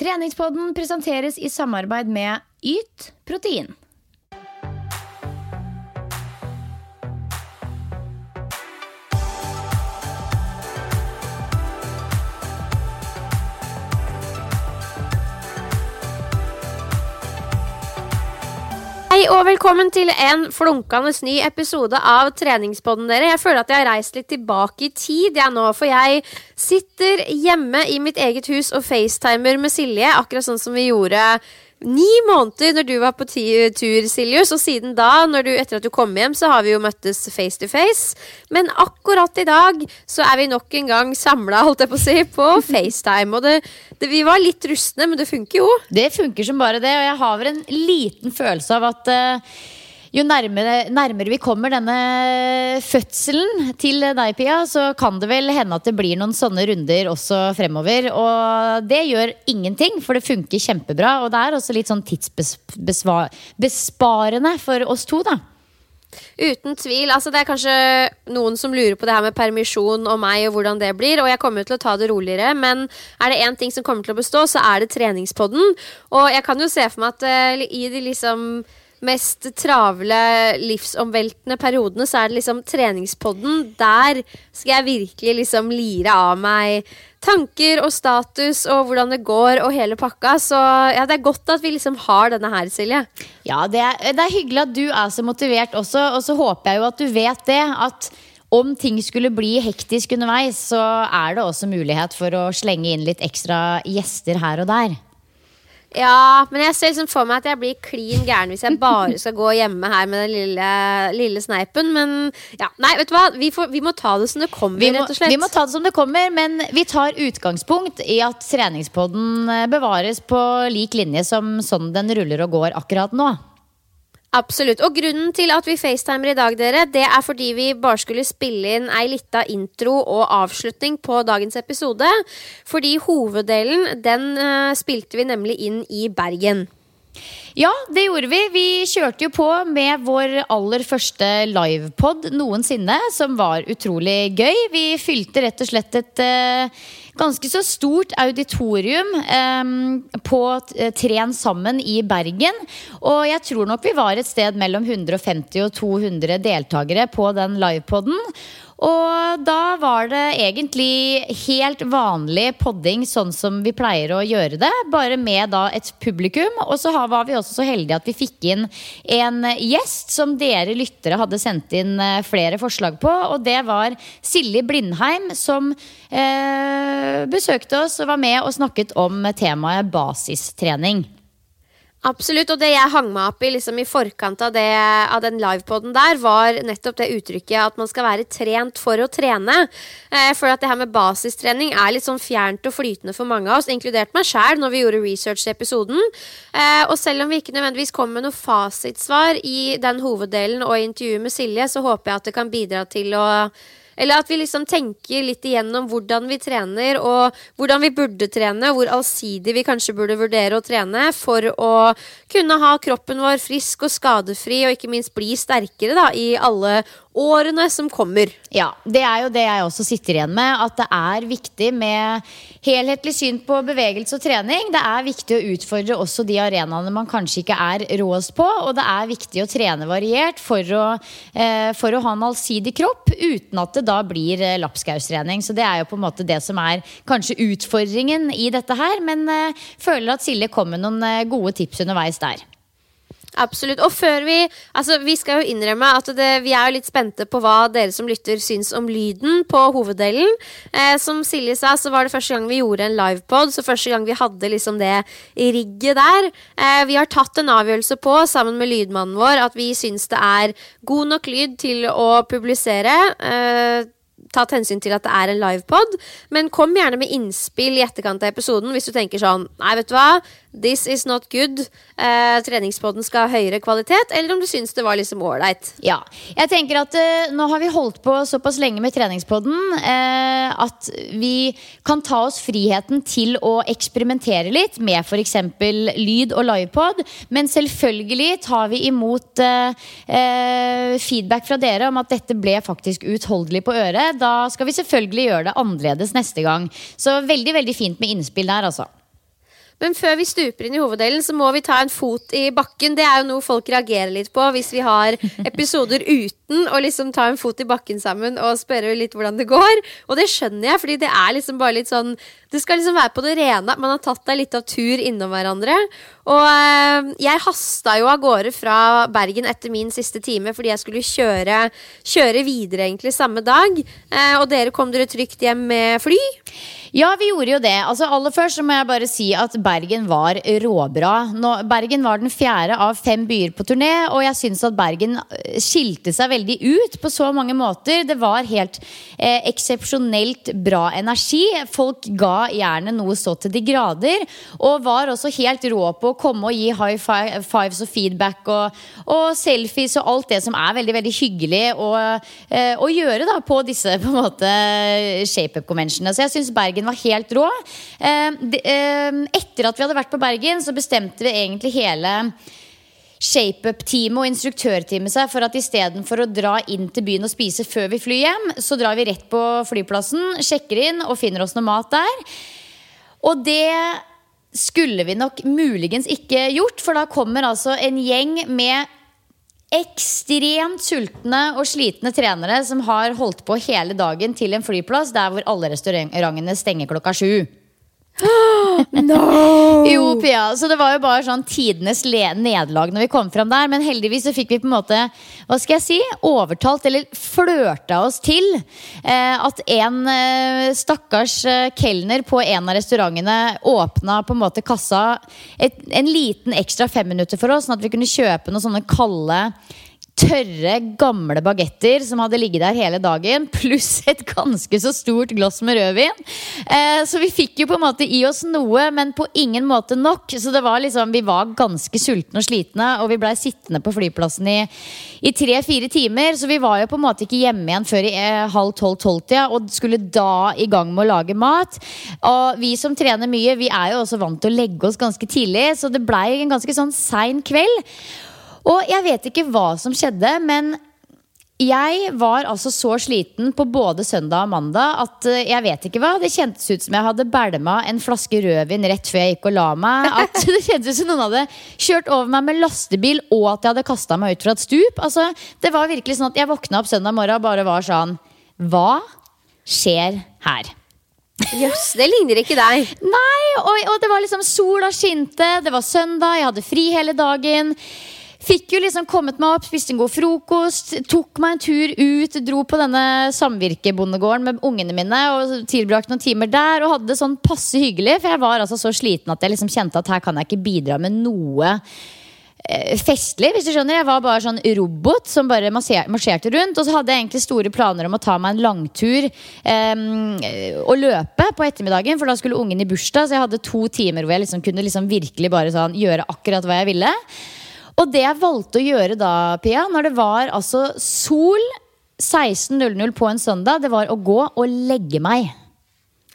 Treningspodden presenteres i samarbeid med Yt protein. Hei og velkommen til en flunkende ny episode av Treningspodden dere. Jeg føler at jeg har reist litt tilbake i tid jeg nå, for jeg sitter hjemme i mitt eget hus og facetimer med Silje, akkurat sånn som vi gjorde ni måneder når du var på tur, Siljus. Og siden da, du, etter at du kom hjem, så har vi jo møttes face to face. Men akkurat i dag så er vi nok en gang samla, holdt jeg på å si, på FaceTime. Og det, det, vi var litt rustne, men det funker jo. Det funker som bare det, og jeg har vel en liten følelse av at eh, jo nærmere, nærmere vi kommer denne fødselen til deg, Pia, så kan det vel hende at det blir noen sånne runder også fremover. Og det gjør ingenting, for det funker kjempebra. Og det er også litt sånn tidsbesparende for oss to, da. Uten tvil. altså Det er kanskje noen som lurer på det her med permisjon og meg og hvordan det blir. Og jeg kommer til å ta det roligere, men er det én ting som kommer til å bestå, så er det treningspodden. Og jeg kan jo se for meg at uh, i de liksom mest travle, livsomveltende periodene, så er det liksom treningspodden. Der skal jeg virkelig liksom lire av meg tanker og status og hvordan det går og hele pakka. Så ja, det er godt at vi liksom har denne her, Silje. Ja, det er, det er hyggelig at du er så motivert også, og så håper jeg jo at du vet det. at om ting skulle bli hektisk underveis, så er det også mulighet for å slenge inn litt ekstra gjester her og der. Ja, men jeg ser liksom for meg at jeg blir klin gæren hvis jeg bare skal gå hjemme her med den lille, lille sneipen. Men ja, nei, vet du hva? Vi, får, vi må ta det som det kommer, Vi må, rett og slett. vi må ta det som det kommer, men vi tar utgangspunkt i at treningspodden eh, bevares på lik linje som sånn den ruller og går akkurat nå. Absolutt. Og grunnen til at vi facetimer i dag, dere, det er fordi vi bare skulle spille inn ei lita intro og avslutning på dagens episode. Fordi hoveddelen, den uh, spilte vi nemlig inn i Bergen. Ja, det gjorde vi. Vi kjørte jo på med vår aller første livepod noensinne, som var utrolig gøy. Vi fylte rett og slett et eh, ganske så stort auditorium eh, på Tren sammen i Bergen. Og jeg tror nok vi var et sted mellom 150 og 200 deltakere på den livepoden. Og da var det egentlig helt vanlig podding, sånn som vi pleier å gjøre det. Bare med da et publikum. Og så var vi også så heldige at vi fikk inn en gjest som dere lyttere hadde sendt inn eh, flere forslag på. Og det var Silje Blindheim, som eh, besøkte oss og var med og snakket om temaet basistrening. Absolutt. Og det jeg hang meg opp i liksom i forkant av, det, av den livepoden der, var nettopp det uttrykket at man skal være trent for å trene. Eh, for at det her med basistrening er litt sånn fjernt og flytende for mange av oss, inkludert meg sjæl, når vi gjorde research til episoden. Eh, og selv om vi ikke nødvendigvis kom med noe fasitsvar i den hoveddelen og intervjuet med Silje, så håper jeg at det kan bidra til å Eller at vi liksom tenker litt igjennom hvordan vi trener, og hvordan vi burde trene, hvor allsidig vi kanskje burde vurdere å trene for å kunne ha kroppen vår frisk og skadefri, og ikke minst bli sterkere da, i alle årene som kommer. Ja, det er jo det jeg også sitter igjen med. At det er viktig med helhetlig syn på bevegelse og trening. Det er viktig å utfordre også de arenaene man kanskje ikke er råest på. Og det er viktig å trene variert for å, eh, for å ha en allsidig kropp uten at det da blir eh, lapskaustrening. Så det er jo på en måte det som er kanskje utfordringen i dette her. Men eh, føler at Silje kom med noen eh, gode tips underveis der. Absolutt. Og før vi Altså, vi skal jo innrømme at det, vi er jo litt spente på hva dere som lytter, syns om lyden på hoveddelen. Eh, som Silje sa, så var det første gang vi gjorde en livepod, så første gang vi hadde liksom det rigget der. Eh, vi har tatt en avgjørelse på, sammen med lydmannen vår, at vi syns det er god nok lyd til å publisere. Eh, tatt hensyn til at det er en livepod, men kom gjerne med innspill i etterkant av episoden hvis du tenker sånn Nei, vet du hva, this is not good. Eh, treningspodden skal ha høyere kvalitet, eller om du syns det var liksom ålreit. Ja. Jeg tenker at eh, nå har vi holdt på såpass lenge med treningspodden eh, at vi kan ta oss friheten til å eksperimentere litt med f.eks. lyd og livepod. Men selvfølgelig tar vi imot eh, eh, feedback fra dere om at dette ble faktisk utholdelig på øret. Da skal vi selvfølgelig gjøre det annerledes neste gang. Så veldig, veldig fint med innspill der, altså. Men før vi stuper inn i hoveddelen, så må vi ta en fot i bakken. Det er jo noe folk reagerer litt på hvis vi har episoder uten å liksom ta en fot i bakken sammen og spørre litt hvordan det går. Og det skjønner jeg, fordi det er liksom bare litt sånn Det skal liksom være på det rene. Man har tatt deg litt av tur innom hverandre. Og øh, jeg hasta jo av gårde fra Bergen etter min siste time fordi jeg skulle kjøre, kjøre videre egentlig samme dag. Eh, og dere kom dere trygt hjem med fly. Ja, vi gjorde jo det. Altså, aller først så må jeg bare si at Bergen var råbra. Nå, Bergen var den fjerde av fem byer på turné, og jeg syns at Bergen eh, skilte seg veldig ut på så mange måter. Det var helt eh, eksepsjonelt bra energi. Folk ga gjerne noe så til de grader, og var også helt rå på å komme og gi high fives og feedback og, og selfies og alt det som er veldig, veldig hyggelig å, eh, å gjøre da på disse på en måte shapeup-konvensjonene. Så jeg syns Bergen Bergen var helt rå. Etter at vi hadde vært på Bergen, så bestemte vi egentlig hele ShapeUp-teamet og instruktørteamet seg for at istedenfor å dra inn til byen og spise før vi flyr hjem, så drar vi rett på flyplassen, sjekker inn og finner oss noe mat der. Og det skulle vi nok muligens ikke gjort, for da kommer altså en gjeng med ekstremt sultne og slitne trenere som har holdt på hele dagen til en flyplass der hvor alle restaurantene stenger klokka sju. no! Jo, Pia. Så det var jo bare sånn tidenes nederlag når vi kom fram der. Men heldigvis så fikk vi på en måte hva skal jeg si, overtalt, eller flørta oss til, eh, at en eh, stakkars eh, kelner på en av restaurantene åpna på en måte kassa et, en liten ekstra femminutter for oss, sånn at vi kunne kjøpe noen sånne kalde tørre, gamle bagetter som hadde ligget der hele dagen, pluss et ganske så stort glass med rødvin. Eh, så vi fikk jo på en måte i oss noe, men på ingen måte nok. Så det var liksom, vi var ganske sultne og slitne, og vi blei sittende på flyplassen i, i tre-fire timer. Så vi var jo på en måte ikke hjemme igjen før i eh, halv tolv-tolvtida, og skulle da i gang med å lage mat. Og vi som trener mye, vi er jo også vant til å legge oss ganske tidlig, så det blei en ganske sånn sein kveld. Og jeg vet ikke hva som skjedde, men jeg var altså så sliten på både søndag og mandag at eh, jeg vet ikke hva. Det kjentes ut som jeg hadde bælma en flaske rødvin rett før jeg gikk og la meg. At Det kjentes ut som noen hadde kjørt over meg med lastebil, og at jeg hadde kasta meg ut fra et stup. Altså, det var virkelig sånn at jeg våkna opp søndag morgen og bare var sånn Hva skjer her? Jøss, yes, det ligner ikke deg. Nei, og, og det var liksom sola skinte, det var søndag, jeg hadde fri hele dagen. Fikk jo liksom kommet meg opp, spiste en god frokost, tok meg en tur ut, dro på denne samvirkebondegården med ungene mine og tilbrakte noen timer der og hadde det sånn passe hyggelig. For jeg var altså så sliten at jeg liksom kjente at her kan jeg ikke bidra med noe eh, festlig, hvis du skjønner. Jeg var bare sånn robot som bare marsjerte rundt. Og så hadde jeg egentlig store planer om å ta meg en langtur um, og løpe på ettermiddagen, for da skulle ungen i bursdag. Så jeg hadde to timer hvor jeg liksom kunne liksom virkelig bare sånn gjøre akkurat hva jeg ville. Og det jeg valgte å gjøre da, Pia, når det var altså sol 16.00 på en søndag, det var å gå og legge meg.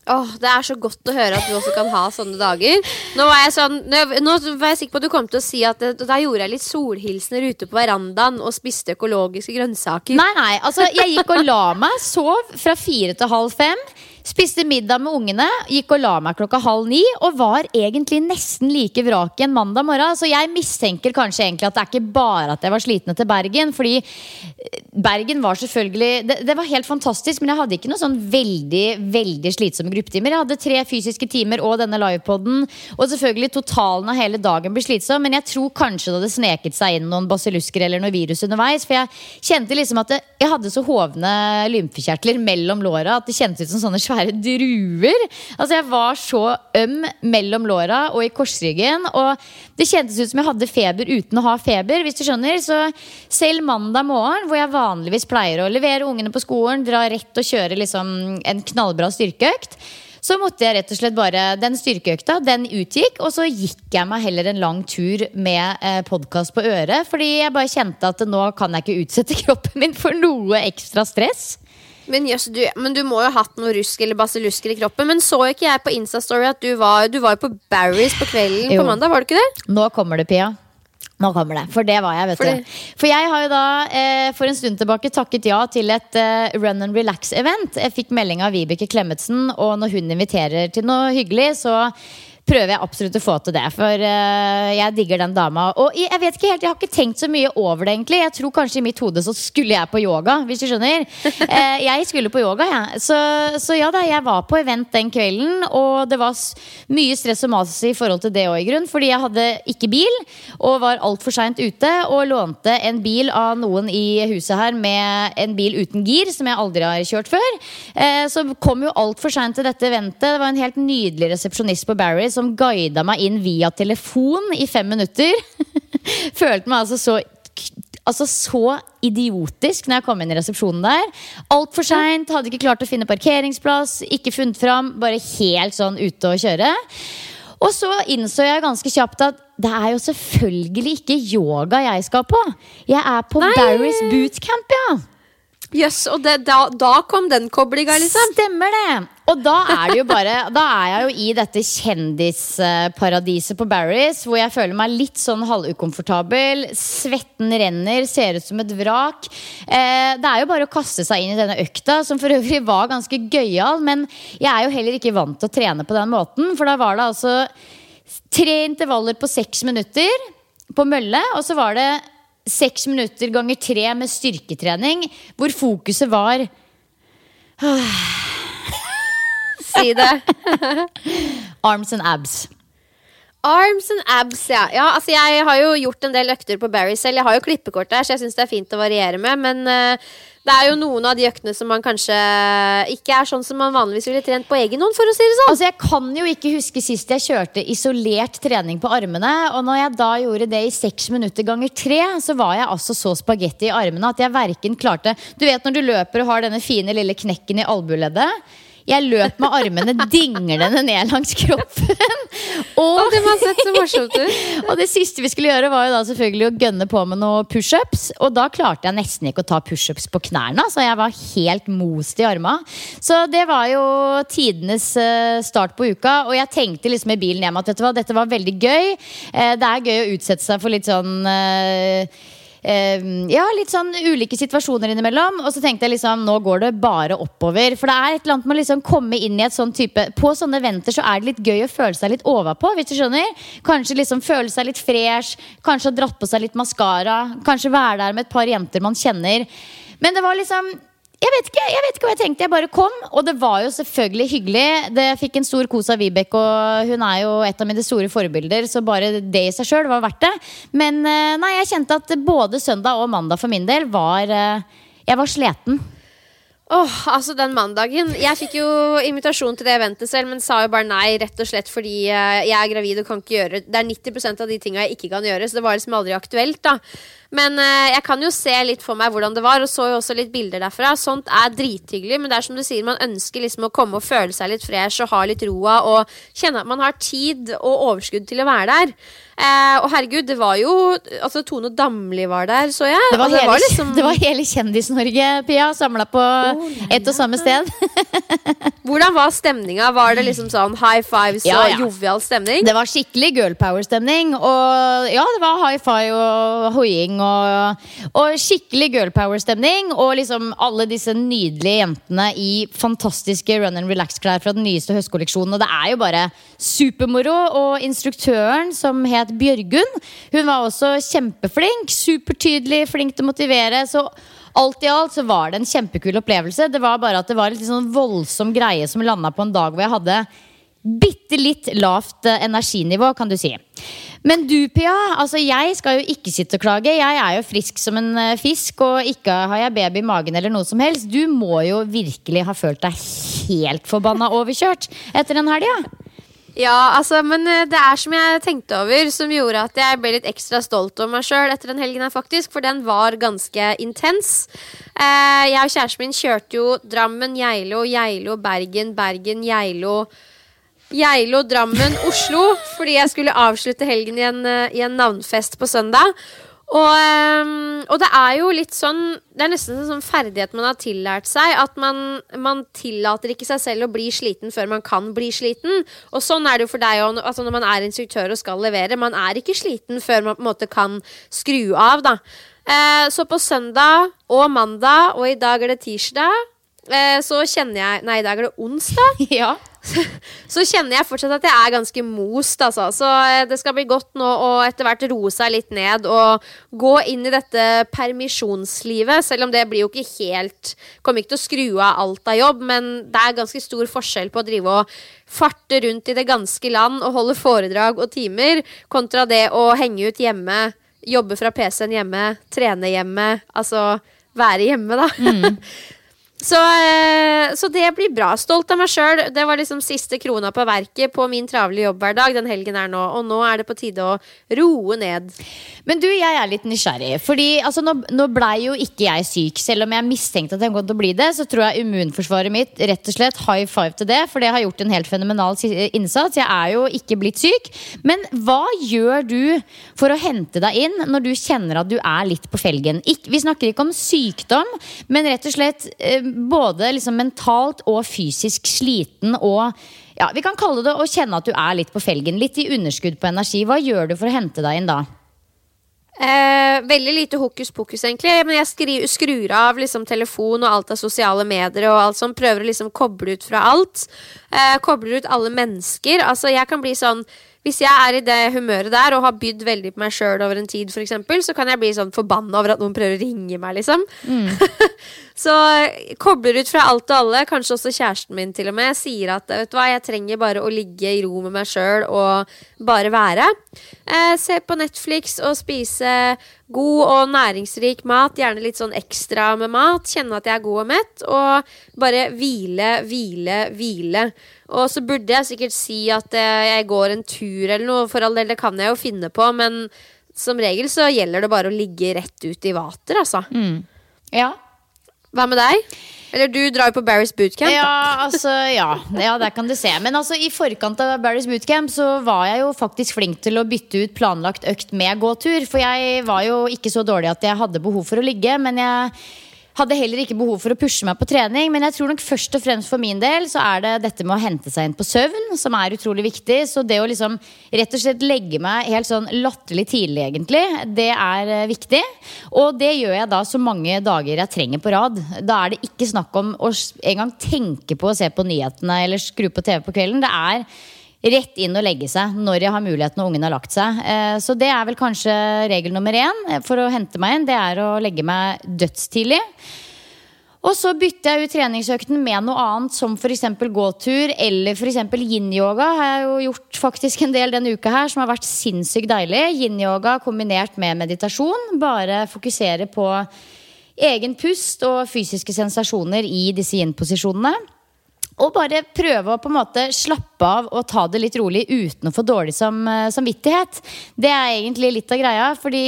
Åh, Det er så godt å høre at du også kan ha sånne dager. Nå var jeg, sånn, nå var jeg sikker på at du kom til å si at det, da gjorde jeg litt solhilsener ute på verandaen og spiste økologiske grønnsaker. Nei, nei, altså jeg gikk og la meg, sov fra fire til halv fem. Spiste middag med ungene, gikk og la meg klokka halv ni og var egentlig nesten like vrak igjen mandag morgen. Så jeg mistenker kanskje egentlig at det er ikke bare at jeg var sliten etter Bergen. Fordi eh, Bergen var selvfølgelig det, det var helt fantastisk, men jeg hadde ikke noe sånn veldig veldig slitsomme gruppetimer. Jeg hadde tre fysiske timer og denne livepoden. Og selvfølgelig totalen av hele dagen blir slitsom, men jeg tror kanskje det hadde sneket seg inn noen basillusker eller noe virus underveis. For jeg kjente liksom at det, jeg hadde så hovne lymfekjertler mellom låra at det kjentes ut som sånne svære druer. Altså Jeg var så øm mellom låra og i korsryggen. Og det kjentes ut som jeg hadde feber uten å ha feber. hvis du skjønner Så selv mandag morgen, hvor jeg vanligvis pleier å levere ungene på skolen, dra rett og kjøre liksom en knallbra styrkeøkt, så måtte jeg rett og slett bare Den styrkeøkta, den utgikk, og så gikk jeg meg heller en lang tur med eh, podkast på øret. Fordi jeg bare kjente at nå kan jeg ikke utsette kroppen min for noe ekstra stress. Men, yes, du, men du må jo ha hatt noe rusk eller basillusker i kroppen. Men så ikke jeg på Instastory at du var, du var på Barry's på kvelden Jo. på mandag? var du ikke det? Nå kommer det, Pia. Nå kommer det, For det var jeg, vet Fordi- du. For jeg har jo da eh, for en stund tilbake takket ja til et eh, Run and Relax-event. Jeg fikk melding av Vibeke Klemetsen, og når hun inviterer til noe hyggelig, så prøver jeg absolutt å få til det. For uh, jeg digger den dama. Og jeg jeg vet ikke helt, jeg har ikke tenkt så mye over det, egentlig. Jeg tror kanskje i mitt hode så skulle jeg på yoga, hvis du skjønner. Uh, jeg skulle på yoga, jeg. Så, så ja da, jeg var på event den kvelden, og det var mye stress og mas i forhold til det òg, i grunn. Fordi jeg hadde ikke bil, og var altfor seint ute, og lånte en bil av noen i huset her med en bil uten gir, som jeg aldri har kjørt før. Uh, så kom jo altfor seint til dette eventet. Det var en helt nydelig resepsjonist på Barry som guida meg inn via telefon i fem minutter. Følte meg altså så Altså så idiotisk når jeg kom inn i resepsjonen der. Altfor seint, hadde ikke klart å finne parkeringsplass, ikke funnet fram. Bare helt sånn ute å kjøre. Og så innså jeg ganske kjapt at det er jo selvfølgelig ikke yoga jeg skal på. Jeg er på Nei. Barry's bootcamp, ja. Jøss, og det, da, da kom den koblinga, liksom. Stemmer det! Og da er det jo bare Da er jeg jo i dette kjendisparadiset på Barry's, hvor jeg føler meg litt sånn halvukomfortabel. Svetten renner, ser ut som et vrak. Eh, det er jo bare å kaste seg inn i denne økta, som for øvrig var ganske gøyal. Men jeg er jo heller ikke vant til å trene på den måten, for da var det altså tre intervaller på seks minutter på mølle, og så var det seks minutter ganger tre med styrketrening, hvor fokuset var Si det. arms and abs. Arms and abs, ja. ja altså jeg har jo gjort en del økter på Barry selv. Jeg har jo klippekort der, så jeg syns det er fint å variere med. Men uh, det er jo noen av de øktene som man kanskje ikke er sånn som man vanligvis ville trent på egen hånd, for å si det sånn. Altså Jeg kan jo ikke huske sist jeg kjørte isolert trening på armene. Og når jeg da gjorde det i seks minutter ganger tre, så var jeg altså så spagetti i armene at jeg verken klarte Du vet når du løper og har denne fine lille knekken i albueleddet? Jeg løp med armene dinglende ned langs kroppen. Og, Å, det og det siste vi skulle gjøre, var jo da selvfølgelig å gønne på med noen pushups. Og da klarte jeg nesten ikke å ta pushups på knærne. Så jeg var helt most i arma. Så det var jo tidenes eh, start på uka. Og jeg tenkte liksom i bilen hjem at vet du hva, dette var veldig gøy. Eh, Det er gøy å utsette seg for litt sånn eh, ja, litt sånn ulike situasjoner innimellom. Og så tenkte jeg liksom, nå går det bare oppover. For det er et eller annet med å liksom komme inn i et sånn type På sånne eventer så er det litt gøy å føle seg litt overpå, hvis du skjønner. Kanskje liksom føle seg litt fresh, kanskje ha dratt på seg litt maskara. Kanskje være der med et par jenter man kjenner. Men det var liksom jeg vet, ikke, jeg vet ikke hva jeg tenkte. Jeg bare kom. Og det var jo selvfølgelig hyggelig. Det fikk en stor kos av Vibeke, og hun er jo et av mine store forbilder, så bare det i seg sjøl var verdt det. Men eh, nei, jeg kjente at både søndag og mandag for min del var eh, Jeg var sliten. Åh, altså den mandagen Jeg fikk jo invitasjon til det eventet selv, men sa jo bare nei, rett og slett fordi eh, jeg er gravid og kan ikke gjøre Det er 90% av de tinga jeg ikke kan gjøre, så det var liksom aldri aktuelt, da. Men eh, jeg kan jo se litt for meg hvordan det var, og så jo også litt bilder derfra. Sånt er drithyggelig, men det er som du sier, man ønsker liksom å komme og føle seg litt fresh og ha litt roa og kjenne at man har tid og overskudd til å være der. Eh, og herregud, det var jo Altså, Tone Damli var der, så jeg. Det var, det hele, var liksom det var hele Kjendis-Norge, Pia, samla på ett og samme sted. Hvordan var stemninga? Var det liksom sånn high fives Ja, og jovial stemning? Det var skikkelig girl power-stemning. Og ja, det var high five og hoiing og, og skikkelig girl power-stemning. Og liksom alle disse nydelige jentene i fantastiske run and relax-klær fra den nyeste høstkolleksjonen. Og det er jo bare supermoro. Og instruktøren, som het Bjørgunn, hun var også kjempeflink. Supertydelig, flink til å motivere. Så alt i alt så var det en kjempekul opplevelse. Det var bare at det var en litt sånn voldsom greie som landa på en dag hvor jeg hadde bitte litt lavt eh, energinivå, kan du si. Men du, Pia, altså jeg skal jo ikke sitte og klage. Jeg er jo frisk som en eh, fisk, og ikke har jeg baby i magen eller noe som helst. Du må jo virkelig ha følt deg helt forbanna overkjørt etter den helga. Ja, altså, men eh, det er som jeg tenkte over, som gjorde at jeg ble litt ekstra stolt over meg sjøl etter den helgen her, faktisk. For den var ganske intens. Jeg og kjæresten min kjørte jo Drammen, Geilo, Geilo, Bergen, Bergen, Geilo. Geilo, Drammen, Oslo. Fordi jeg skulle avslutte helgen i en, eh, i en navnfest på søndag. Og, ehm, og det er jo litt sånn Det er nesten en sånn ferdighet man har tillært seg. At man, man tillater ikke seg selv å bli sliten før man kan bli sliten. Og sånn er det jo for deg òg altså når man er instruktør og skal levere. Man er ikke sliten før man på en måte kan skru av, da. Eh, så på søndag og mandag, og i dag er det tirsdag, eh, så kjenner jeg Nei, i dag er det onsdag. Ja. Så kjenner jeg fortsatt at jeg er ganske most, altså. Så eh, det skal bli godt nå å etter hvert roe seg litt ned og gå inn i dette permisjonslivet. Selv om det blir jo ikke helt Kommer ikke til å skru av alt av jobb, men det er ganske stor forskjell på å drive og farte rundt i det ganske land og holde foredrag og timer, kontra det å henge ut hjemme, jobbe fra PC-en hjemme, trene hjemme. Altså være hjemme, da. Så, eh, så det blir bra. Stolt av meg sjøl. Det var liksom siste krona på verket på min travle jobbhverdag den helgen her nå. Og nå er det på tide å roe ned. Men du, jeg er litt nysgjerrig. Fordi altså, nå, nå blei jo ikke jeg syk. Selv om jeg mistenkte at jeg kom til å bli det, så tror jeg immunforsvaret mitt rett og slett high five til det. For det har gjort en helt fenomenal innsats. Jeg er jo ikke blitt syk. Men hva gjør du for å hente deg inn når du kjenner at du er litt på felgen? Ikk- vi snakker ikke om sykdom, men rett og slett eh, både liksom mentalt og fysisk sliten og ja, Vi kan kalle det å kjenne at du er litt på felgen. Litt i underskudd på energi. Hva gjør du for å hente deg inn da? Eh, veldig lite hokus pokus, egentlig. Men jeg skri, skrur av liksom, telefon og alt av sosiale medier og alt sånn. Prøver å liksom koble ut fra alt. Eh, kobler ut alle mennesker. Altså, jeg kan bli sånn Hvis jeg er i det humøret der og har bydd veldig på meg sjøl over en tid, eksempel, så kan jeg bli sånn forbanna over at noen prøver å ringe meg, liksom. så eh, kobler ut fra alt og alle. Kanskje også kjæresten min til og med sier at vet du hva, jeg trenger bare å ligge i ro med meg sjøl og bare være. Eh, se på Netflix og spise god og næringsrik mat. Gjerne litt sånn ekstra med mat. Kjenne at jeg er god og mett. Og bare hvile, hvile, hvile. Og så burde jeg sikkert si at eh, jeg går en tur eller noe, for all del, det kan jeg jo finne på, men som regel så gjelder det bare å ligge rett ut i vater, altså. Ja, Hva med deg? Eller du drar jo på Barry's bootcamp. Ja, altså, ja, ja, der kan du se. Men altså, i forkant av Barry's bootcamp så var jeg jo faktisk flink til å bytte ut planlagt økt med gåtur. For jeg var jo ikke så dårlig at jeg hadde behov for å ligge, men jeg hadde heller ikke behov for å pushe meg på trening. Men jeg tror nok først og fremst for min del så er det dette med å hente seg inn på søvn som er utrolig viktig. Så det å liksom rett og slett legge meg helt sånn latterlig tidlig, egentlig, det er eh, viktig. Og det gjør jeg da så mange dager jeg trenger på rad. Da er det ikke snakk om å engang tenke på å se på nyhetene eller skru på TV på kvelden. Det er rett inn og legge seg når jeg har muligheten og ungen har lagt seg. Eh, Så det er vel kanskje regel nummer én eh, for å hente meg inn. Det er å legge meg dødstidlig. Og så bytter jeg ut treningsøkten med noe annet, som f.eks. gåtur eller f.eks. yin-yoga. Har jeg jo gjort faktisk en del denne uka her, som har vært sinnssykt deilig. Yin-yoga kombinert med meditasjon. Bare fokusere på egen pust og fysiske sensasjoner i disse yin-posisjonene. Og bare prøve å på en måte slappe av og ta det litt rolig uten å få dårlig som, samvittighet. Det er egentlig litt av greia, fordi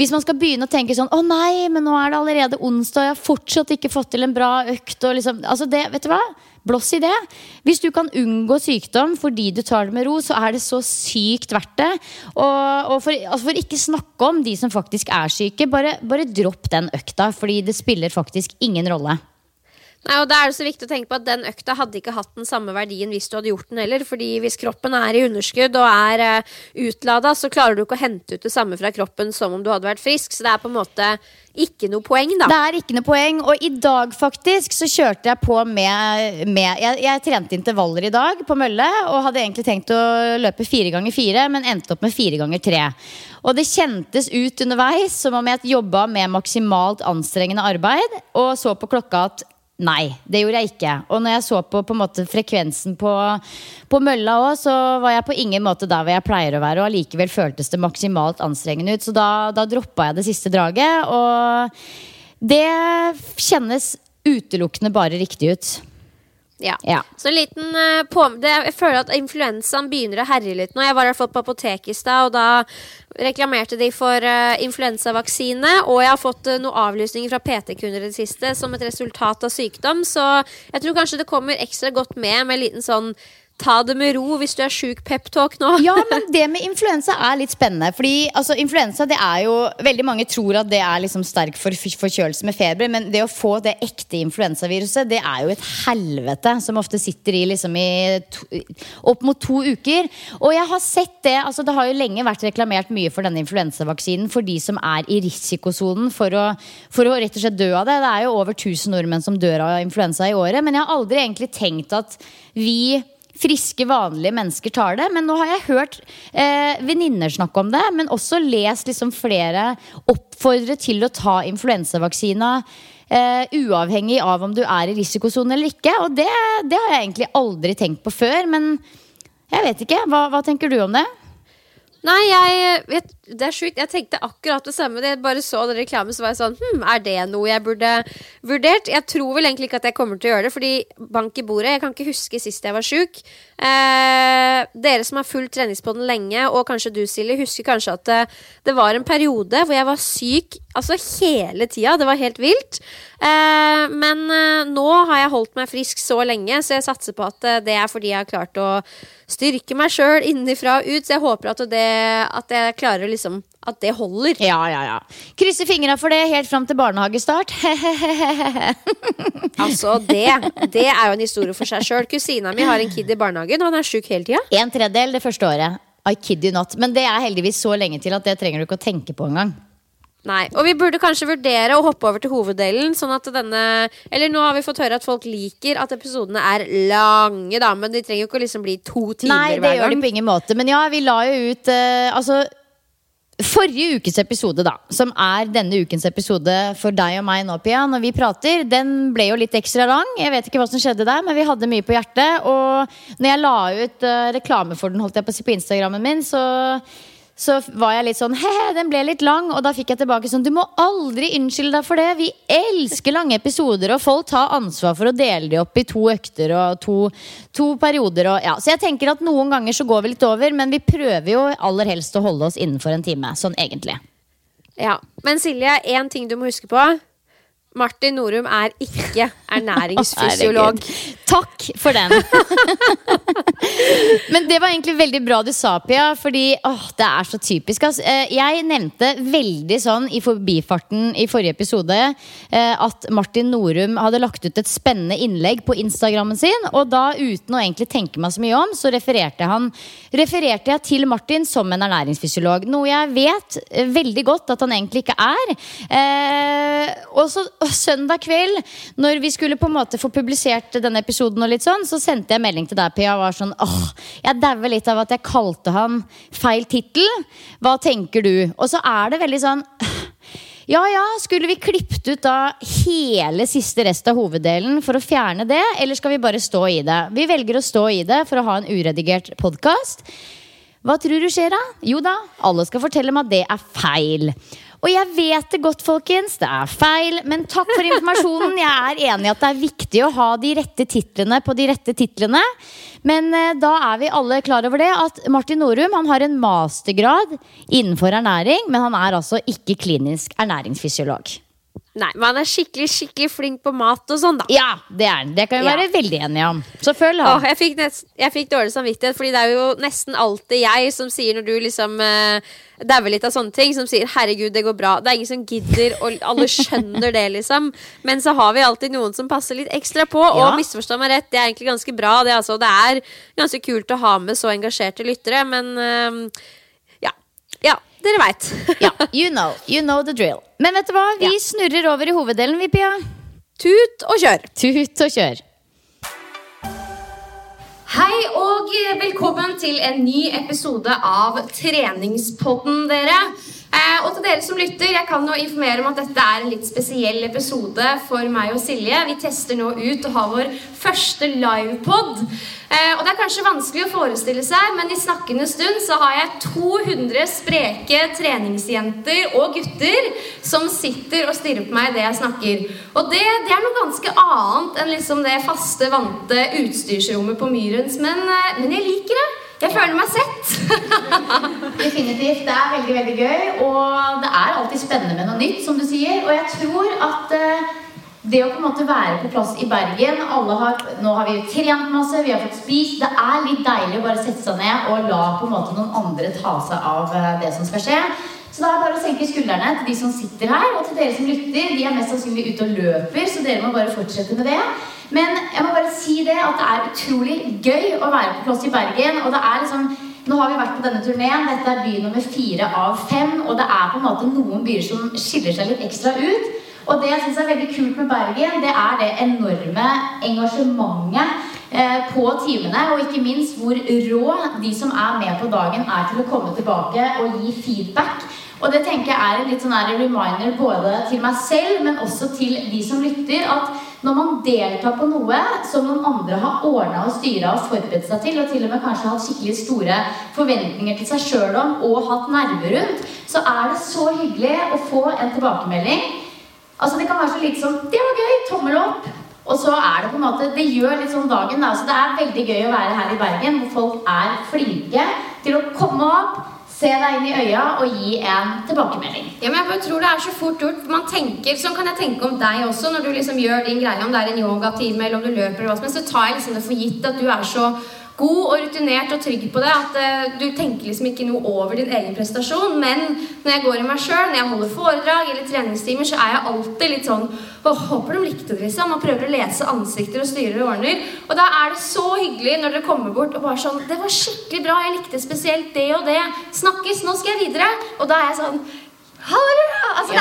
hvis man skal begynne å tenke sånn Å nei, men nå er det allerede onsdag, og jeg har fortsatt ikke fått til en bra økt. Liksom, altså det, vet du hva? Blås i det. Hvis du kan unngå sykdom fordi du tar det med ro, så er det så sykt verdt det. Og, og for, altså for ikke snakke om de som faktisk er syke, bare, bare dropp den økta. Fordi det spiller faktisk ingen rolle. Nei, og Da er det så viktig å tenke på at den økta hadde ikke hatt den samme verdien hvis du hadde gjort den heller. fordi hvis kroppen er i underskudd og er uh, utlada, så klarer du ikke å hente ut det samme fra kroppen som om du hadde vært frisk. Så det er på en måte ikke noe poeng, da. Det er ikke noe poeng. Og i dag faktisk så kjørte jeg på med, med jeg, jeg, trente intervaller i dag på mølle og hadde egentlig tenkt å løpe fire ganger fire, men endte opp med fire ganger tre. Og det kjentes ut underveis som om jeg jobba med maksimalt anstrengende arbeid, og så på klokka at Nei, det gjorde jeg ikke. Og når jeg så på, på måte, frekvensen på, på mølla òg, så var jeg på ingen måte der hvor jeg pleier å være. Og allikevel føltes det maksimalt anstrengende ut. Så da, da droppa jeg det siste draget. Og det kjennes utelukkende bare riktig ut. Ja. ja. Så en liten uh, på, det, Jeg føler at influensaen begynner å herje litt nå. Jeg var i hvert fall på apoteket i stad, og da reklamerte de for uh, influensavaksine. Og jeg har fått uh, noen avlysninger fra PT-kunder i det siste som et resultat av sykdom. Så jeg tror kanskje det kommer ekstra godt med med en liten sånn ta det med ro hvis du er sjuk peptalk nå. ja, men det med influensa er litt spennende. Fordi altså, influensa det er jo Veldig mange tror at det er liksom sterk for forkjølelse med feber, men det å få det ekte influensaviruset, det er jo et helvete som ofte sitter i liksom i to, opp mot to uker. Og jeg har sett det altså Det har jo lenge vært reklamert mye for denne influensavaksinen for de som er i risikosonen for å, for å rett og slett dø av det. Det er jo over 1000 nordmenn som dør av influensa i året, men jeg har aldri egentlig tenkt at vi friske, vanlige mennesker tar det. Men nå har jeg hørt eh, venninner snakke om det, men også lest liksom flere oppfordre til å ta influensavaksina. Uh, uavhengig av om du er i risikosonen eller ikke. Og det, det, har jeg egentlig aldri tenkt på før. Men jeg vet ikke. Hva, hva tenker du om det? Nei, jeg vet, Det er sjukt. Jeg tenkte akkurat det samme. Jeg bare så den reklamen, så var jeg sånn Hm, er det noe jeg burde vurdert? Jeg tror vel egentlig ikke at jeg kommer til å gjøre det, fordi bank i bordet Jeg kan ikke huske sist jeg var sjuk. Eh, dere som har fulgt treningspodden lenge, og kanskje du, Silje, husker kanskje at det, det, var en periode hvor jeg var syk altså hele tida. Det var helt vilt. Eh, men eh, nå har jeg holdt meg frisk så lenge, så jeg satser på at eh, det er fordi jeg har klart å styrke meg sjøl innenfra og ut. Så jeg håper at, det, at jeg klarer liksom at det holder. Ja, ja, ja. Krysser fingra for det helt fram til barnehagestart. altså, det, det er jo en historie for seg sjøl. Kusina mi har en kid i barnehagen, og han er sjuk hele tida. En tredjedel det første året. I kid you not. Men det er heldigvis så lenge til at det trenger du ikke å tenke på engang. Nei, og vi burde kanskje vurdere å hoppe over til hoveddelen. Sånn at denne Eller nå har vi fått høre at folk liker at episodene er lange, da. Men de trenger jo ikke liksom bli to timer Nei, hver gang. Nei, det gjør de på ingen måte. Men ja, vi la jo ut eh, Altså Forrige ukes episode, da, som er denne ukens episode for deg og meg nå, Pia, når vi prater, den ble jo litt ekstra lang. Jeg vet ikke hva som skjedde der, men vi hadde mye på hjertet. Og når jeg la ut uh, reklame for den, holdt jeg på å si, på Instagrammen min, så så var jeg litt sånn he-he, den ble litt lang. Og da fikk jeg tilbake sånn du må aldri unnskylde deg for det. Vi elsker lange episoder, og folk tar ansvar for å dele de opp i to økter og to, to perioder. Og, ja. Så jeg tenker at noen ganger så går vi litt over, men vi prøver jo aller helst å holde oss innenfor en time. Sånn egentlig. Ja, Men Silje, én ting du må huske på. Martin Norum er ikke ernæringsfysiolog. Takk for den. Men det var egentlig veldig bra du sa, Pia. Fordi åh, det er så typisk. Altså. Jeg nevnte veldig sånn i forbifarten i forrige episode eh, at Martin Norum hadde lagt ut et spennende innlegg på Instagrammen sin. Og da, uten å egentlig tenke meg så mye om, så refererte, han, refererte jeg til Martin som en ernæringsfysiolog. Noe jeg vet veldig godt at han egentlig ikke er. Eh, og så søndag kveld, når vi skulle på en måte få publisert denne episoden, og litt sånn, så sendte jeg melding til deg, Pia, og var sånn åh, jeg dauer litt av at jeg kalte han feil tittel. Hva tenker du? Og så er det veldig sånn ja ja, skulle vi klippet ut da hele siste rest av hoveddelen for å fjerne det, eller skal vi bare stå i det? Vi velger å stå i det for å ha en uredigert podkast. Hva tror du skjer da? Jo da, alle skal fortelle meg at det er feil. Og jeg vet det godt, folkens. Det er feil. Men takk for informasjonen. Jeg er enig i at det er viktig å ha de rette titlene på de rette titlene. Men eh, da er vi alle klar over det at Martin Norum han har en mastergrad innenfor ernæring, men han er altså ikke klinisk ernæringsfysiolog. Nei, men han er skikkelig skikkelig flink på mat og sånn, da. Ja, det er han. Det kan vi Ja. være veldig enige om. Så følg ham. jeg, fikk nest, jeg fikk dårlig samvittighet, Fordi det er jo nesten alltid jeg som sier når du liksom uh, dauer litt av sånne ting, som sier 'herregud, det går bra'. Det er ingen som gidder, og alle skjønner det, liksom. Men så har vi alltid noen som passer litt ekstra på. Ja. Og misforstå meg rett, det er egentlig ganske bra. Det, altså, det er ganske kult å ha med så engasjerte lyttere, men uh, ja. Ja, dere veit. Ja, you know, you know the drill. Men vet du hva? Vi Ja. snurrer over i hoveddelen, vi, Pia. Tut og kjør. Tut og kjør. Hei og velkommen til en ny episode av Treningspodden, dere. Eh, og til dere som lytter, jeg kan jo informere om at dette er en litt spesiell episode for meg og Silje. Vi tester nå ut og har vår første livepod. Eh, og det er kanskje vanskelig å forestille seg, men i snakkende stund så har jeg 200 spreke treningsjenter og gutter som sitter og stirrer på meg idet jeg snakker. Og det, det er noe ganske annet enn liksom det faste, vante utstyrsrommet på Myrens, men, eh, men jeg liker det. Jeg føler meg sett. Definitivt. Det er veldig veldig gøy. Og det er alltid spennende med noe nytt, som du sier. Og jeg tror at eh, det å på en måte være på plass i Bergen har, Nå har vi trent masse, vi har fått spist. Det er litt deilig å bare sette seg ned og la på en måte noen andre ta seg av eh, det som skal skje. Så da er det bare å senke skuldrene til de som sitter her, og til dere som lytter. De er mest sannsynlig ute og løper, så dere må bare fortsette med det. Men jeg må bare si det at det er utrolig gøy å være på plass i Bergen. Og det er liksom Nå har vi vært på denne turneen. Dette er by nummer fire av fem. Og det er på en måte noen byer som skiller seg litt ekstra ut. Og det jeg syns er veldig kult med Bergen, det er det enorme engasjementet eh, på timene. Og ikke minst hvor rå de som er med på dagen, er til å komme tilbake og gi feedback. Og det tenker jeg er en litt sånn reminder både til meg selv, men også til de som lytter, at når man deltar på noe som noen andre har ordna og styra og forberedt seg til, og til og med kanskje hatt skikkelig store forventninger til seg sjøl om og hatt nerver rundt, så er det så hyggelig å få en tilbakemelding. Altså Det kan være så lite som 'Det var gøy. Tommel opp.' Og så er det på en måte Det gjør litt sånn dagen. da Så det er veldig gøy å være her i Bergen, hvor folk er flinke til å komme opp, se deg inn i øya og gi en tilbakemelding. Ja, men jeg tror det er så fort gjort. Man tenker, Sånn kan jeg tenke om deg også, når du liksom gjør din greie, om det er en yogatime eller om du løper, eller hva som helst, så tar jeg liksom det for gitt at du er så god og rutinert og trygg på det at eh, du tenker liksom ikke noe over din egen prestasjon. Men når jeg går i meg sjøl, når jeg holder foredrag eller treningstimer, så er jeg alltid litt sånn Åh, håper de likte det, liksom. Og prøver å lese ansikter og styrer og ordner. Og da er det så hyggelig når dere kommer bort og bare sånn Det var skikkelig bra, jeg likte spesielt det og det. Snakkes, nå skal jeg videre. Og da er jeg sånn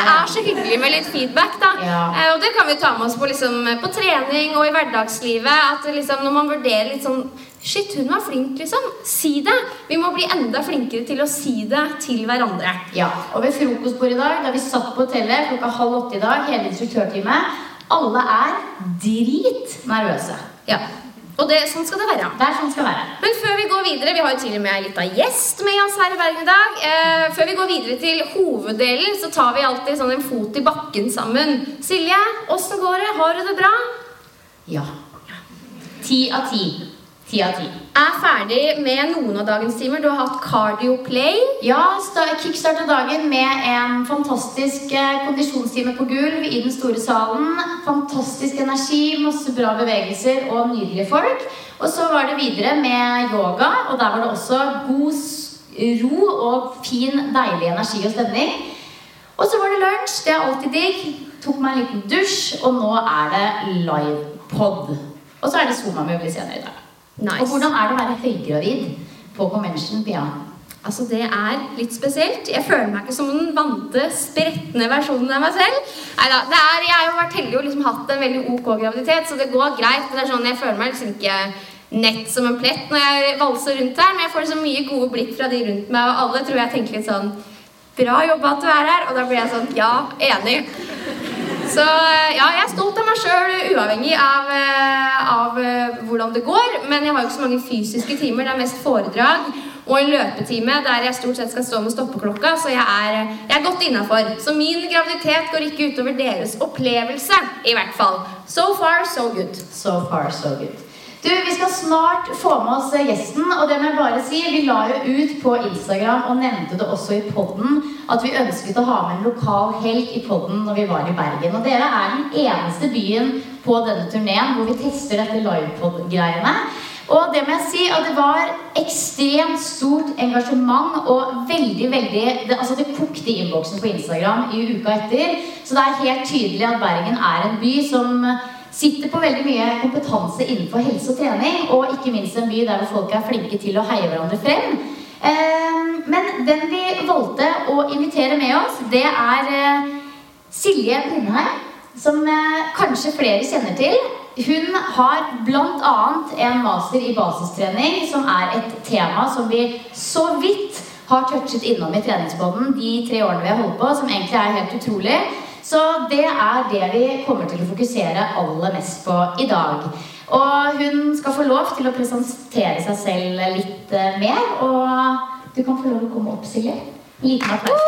Det er så hyggelig med litt feedback. da Ja. eh, Og det kan vi ta med oss på, liksom, på trening og i hverdagslivet. At liksom, Når man vurderer litt sånn Shit, hun var flink, liksom. Si det! Vi må bli enda flinkere til å si det til hverandre. Ja, og ved frokostbordet i dag, da vi satt på hotellet klokka halv åtte i dag, hele instruktørtime, alle er dritnervøse. Ja. Og det, sånn skal det være. Det er sånn skal være. Men før vi går videre, vi har jo til og med en liten gjest med oss her i Bergen i dag. Eh, før vi går videre til hoveddelen, så tar vi alltid sånn en fot i bakken sammen. Silje, åssen går det? Har du det bra? Ja. Ti av ti. Ti av ti. Er ferdig med noen av dagens timer. Du har hatt cardio play. Ja, sta- kickstarta dagen med en fantastisk eh, kondisjonstime på gulv i den store salen. Fantastisk energi, masse bra bevegelser og nydelige folk. Og så var det videre med yoga, og der var det også god ro og fin, deilig energi og stemning. Og så var det lunsj. Det er alltid digg. Tok meg en liten dusj, og nå er det livepod. Og så er det Zoom-møbler senere i dag. Nice. Og hvordan er det å være høygravid på convention, Pia? Altså, Det er litt spesielt. Jeg føler meg ikke som den vante, spretne versjonen av meg selv. Neida, det er, Jeg har vært heldig og liksom hatt en veldig ok graviditet, så det går greit. Det er sånn, Jeg føler meg liksom ikke nett som en plett når jeg valser rundt her, men jeg får så mye gode blikk fra de rundt meg, og alle tror jeg tenker litt sånn Bra jobba at du er her. Og da blir jeg sånn Ja, enig. Så ja, jeg er stolt av meg sjøl, uavhengig av, eh, av eh, hvordan det går. Men jeg har jo ikke så mange fysiske timer. Det er mest foredrag. og en løpetime der jeg stort sett skal stå med stoppeklokka, så jeg er, jeg er godt innafor. Så min graviditet går ikke utover deres opplevelse, i hvert fall. So far, so good. So far, so good. Du, Vi skal snart få med oss gjesten. og det må jeg bare si, Vi la jo ut på Instagram og nevnte det også i podden at vi ønsket å ha med en lokal helt i podden når vi var i Bergen. Og dere er den eneste byen på denne turneen hvor vi tester dette livepod-greiene. Og det må jeg si at det var ekstremt stort engasjement og veldig, veldig det, Altså det kokte i innboksen på Instagram i uka etter. Så det er helt tydelig at Bergen er en by som sitter på veldig mye kompetanse innenfor helse og trening, og ikke minst en by der folk er flinke til å heie hverandre frem. Ehm, men den vi valgte å invitere med oss, det er eh, Silje Blindheim, som eh, kanskje flere kjenner til. Hun har bl.a. en master i basistrening, som er et tema som vi så vidt har touchet innom i treningsbåten de tre årene vi har holdt på, som egentlig er helt utrolig. Så det er det vi kommer til å fokusere aller mest på i dag. Og hun skal få lov til å presentere seg selv litt eh, mer. Og du kan få lov til å komme opp, Silje. Liten applaus.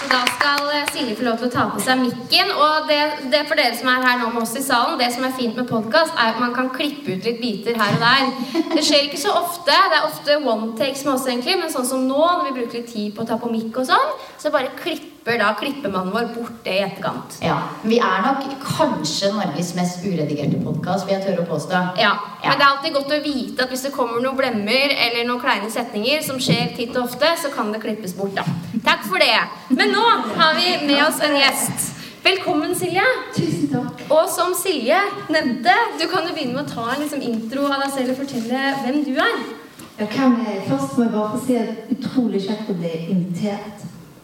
Så da skal eh, Silje få lov til å ta på seg mikken. Og det, det for dere som er her nå med oss i salen, det som er fint med podkast, er at man kan klippe ut litt biter her og der. Det skjer ikke så ofte. Det er ofte one takes med oss, egentlig. Men sånn som nå, når vi bruker litt tid på å ta på mikk og sånn, så bare klipper da klippemannen vår bort det i etterkant. Ja, Vi er nok kanskje Norges mest uredigerte podkast, vil jeg tørre å påstå. Ja, Men det er alltid godt å vite at hvis det kommer noen blemmer eller noen kleine setninger som skjer titt og ofte, så kan det klippes bort, da. Takk for det. Men nå har vi med oss en gjest. Velkommen, Silje. Tusen takk. Og som Silje nevnte, du kan jo begynne med å ta en liksom, intro av deg selv og fortelle hvem du er. Ja, hvem er jeg? Først må jeg bare få si at utrolig kjekt å bli invitert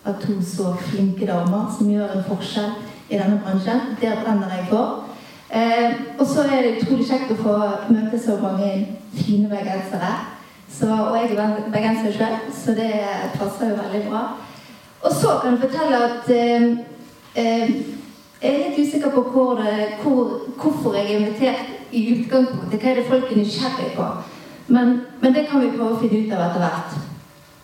av to så flinke damer som gjør en forskjell i denne bransjen. Der brenner jeg for. Eh, og så er det utrolig kjekt å få møte så mange fine bergensere. Og jeg er bergenser sjøl, så det passer jo veldig bra. Og så kan jeg fortelle at eh, eh, jeg er litt usikker på hvor, hvor, hvorfor jeg er invitert i utgangspunktet. Hva er det folk er nysgjerrige på? Men, men det kan vi prøve å finne ut av etter hvert.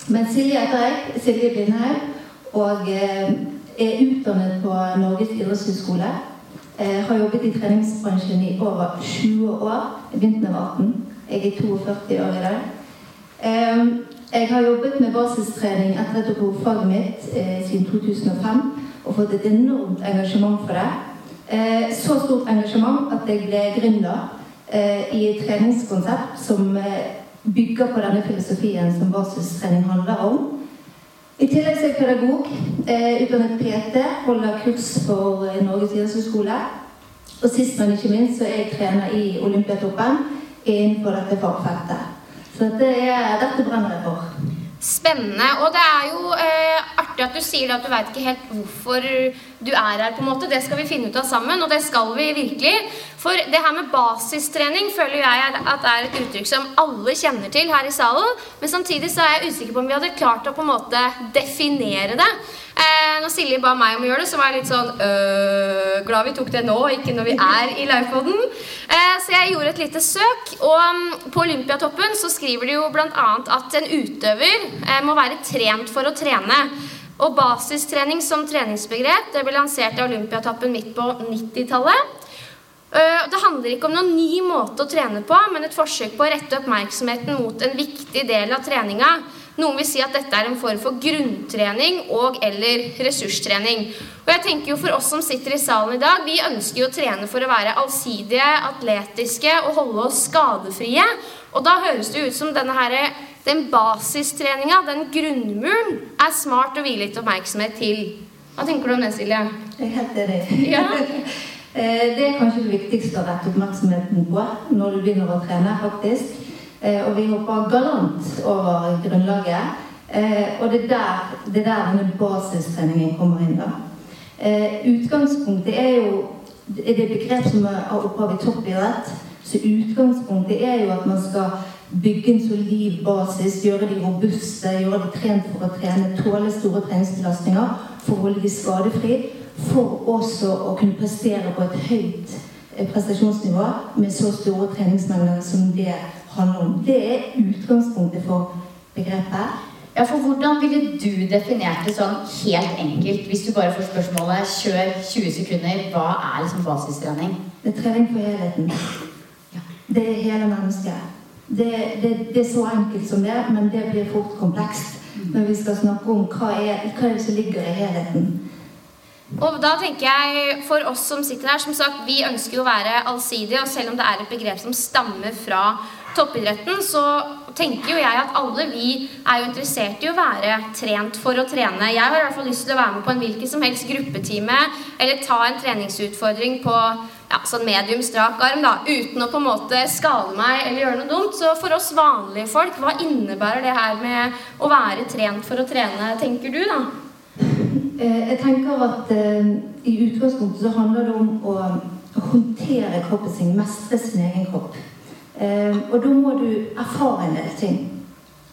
Men Silje heter jeg. Silje Blindheim. Og eh, er utdannet på Norges idrettshøgskole. Eh, har jobbet i treningsbransjen i over 20 år. Jeg begynte var 18. Jeg er 42 år i dag. Eh, jeg har jobbet med basistrening etter at jeg tok faget mitt siden 2005 og fått et enormt engasjement for det. Så stort engasjement at jeg ble gründer i et treningskonsept som bygger på denne filosofien som basistrening handler om. I tillegg er jeg pedagog, eh, utdannet PT, holder kurs for eh, Norges idrettshøgskole. Og sist, men ikke minst, så er jeg trener i Olympiatoppen innenfor dette fagfeltet. Så dette, er, dette brenner jeg for. Spennende. Og det er jo eh, artig at du sier at du veit ikke helt hvorfor du er her. på en måte. Det skal vi finne ut av sammen, og det skal vi virkelig. For det her med basistrening føler jeg at er et uttrykk som alle kjenner til her i salen. Men samtidig så er jeg usikker på om vi hadde klart å på en måte definere det. Eh, når Silje ba meg om å gjøre det, så var jeg litt sånn øh, Glad vi tok det nå, ikke når vi er i livepoden. Eh, så jeg gjorde et lite søk, og mm, på Olympiatoppen så skriver de jo bl.a. at en utøver eh, må være trent for å trene. Og basistrening som treningsbegrep det ble lansert i Olympiatappen midt på 90-tallet. Eh, Det handler ikke om noen ny måte å trene på, men et forsøk på å rette oppmerksomheten mot en viktig del av treninga. Noen vil si at dette er en form for grunntrening og- eller ressurstrening. Og jeg tenker jo For oss som sitter i salen i dag, vi ønsker jo å trene for å være allsidige, atletiske og holde oss skadefrie. Og da høres det ut som denne her, den basistreninga, den grunnmuren, er smart å vie litt oppmerksomhet til. Hva tenker du om det, Silje? Jeg er helt enig. Ja. Eh, Det er kanskje det viktigste å rette oppmerksomheten på når du begynner å trene, faktisk. Eh, Og vi hopper galant over grunnlaget. Eh, Og det er der, det er der denne basistreningen kommer inn. da. Utgangspunktet er jo er det begrep som har opphav i toppidrett. Så utgangspunktet er jo at man skal bygge en solid basis, gjøre de robuste, gjøre de trent for å trene, tåle store treningsbelastninger for å holde de skadefri, for også å kunne prestere på et høyt eh, prestasjonsnivå med så store treningsmengder som det handler om. Det er utgangspunktet for begrepet. Ja, for Hvordan ville du definert det sånn helt enkelt, hvis du bare får spørsmålet kjør 20 sekunder, hva er liksom basistrening? Det er trening for helheten. Det er hele mennesket. Det, det, det, er så enkelt som det, men det blir fort komplekst når vi skal snakke om hva er, hva er det som ligger i helheten. Og da tenker jeg, For oss som sitter her, som sagt, vi ønsker å være allsidige. Og selv om det er et begrep som stammer fra toppidretten, så tenker jo jeg at alle vi er jo interessert i å være trent for å trene. Jeg har i hvert fall lyst til å være med på en hvilken som helst gruppetime eller ta en treningsutfordring på ja, sånn medium strak arm, da, uten å på en måte skade meg eller gjøre noe dumt. Så for oss vanlige folk, hva innebærer det her med å være trent for å trene, tenker du, da? Eh, jeg tenker at eh, i utgangspunktet så handler det om å håndtere kroppen sin, mestre sin egen kropp. Eh, og da må du erfare en del ting.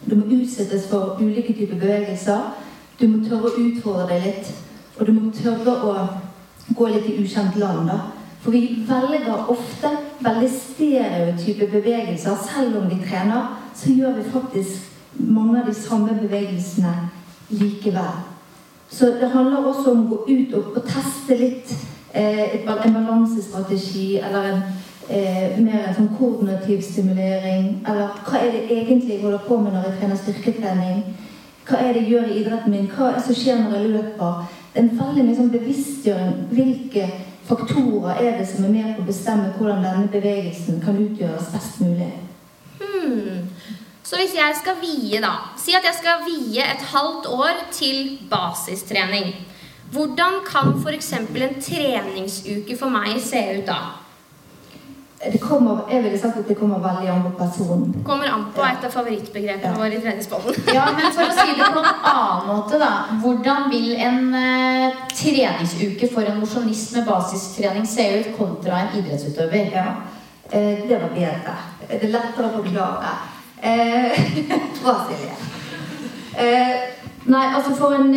Du må utsettes for ulike typer bevegelser. Du må tørre å utfordre deg litt. Og du må tørre å gå litt i ukjent land. da. For vi velger ofte veldig stereotype bevegelser. Selv om vi trener, så gjør vi faktisk mange av de samme bevegelsene likevel. Så det handler også om å gå ut og, og teste litt eh, en balansestrategi eller en, eh, mer en sånn koordinativ stimulering. Eller hva er det egentlig jeg holder på med når jeg trener styrketrening? Hva er det jeg gjør i idretten min? Hva er det som skjer når jeg løper? Det er en veldig mye sånn bevisstgjøring. Hvilke faktorer er det som er med på å bestemme hvordan denne bevegelsen kan utgjøres best mulig? Hmm. Så hvis jeg skal vie, da Si at jeg skal vie et halvt år til basistrening. Hvordan kan f.eks. en treningsuke for meg se ut da? Det kommer, jeg ville sagt at det kommer veldig an på personen. Kommer an på et av favorittbegrepene ja. våre i treningsbollen. ja, men for å si det på en annen måte, da. Hvordan vil en uh, treningsuke for en mosjonist med basistrening se ut kontra en idrettsutøver? Ja, uh, det var bedre. Det er lettere å forklare. Uh, bra, Silje. nei, altså for en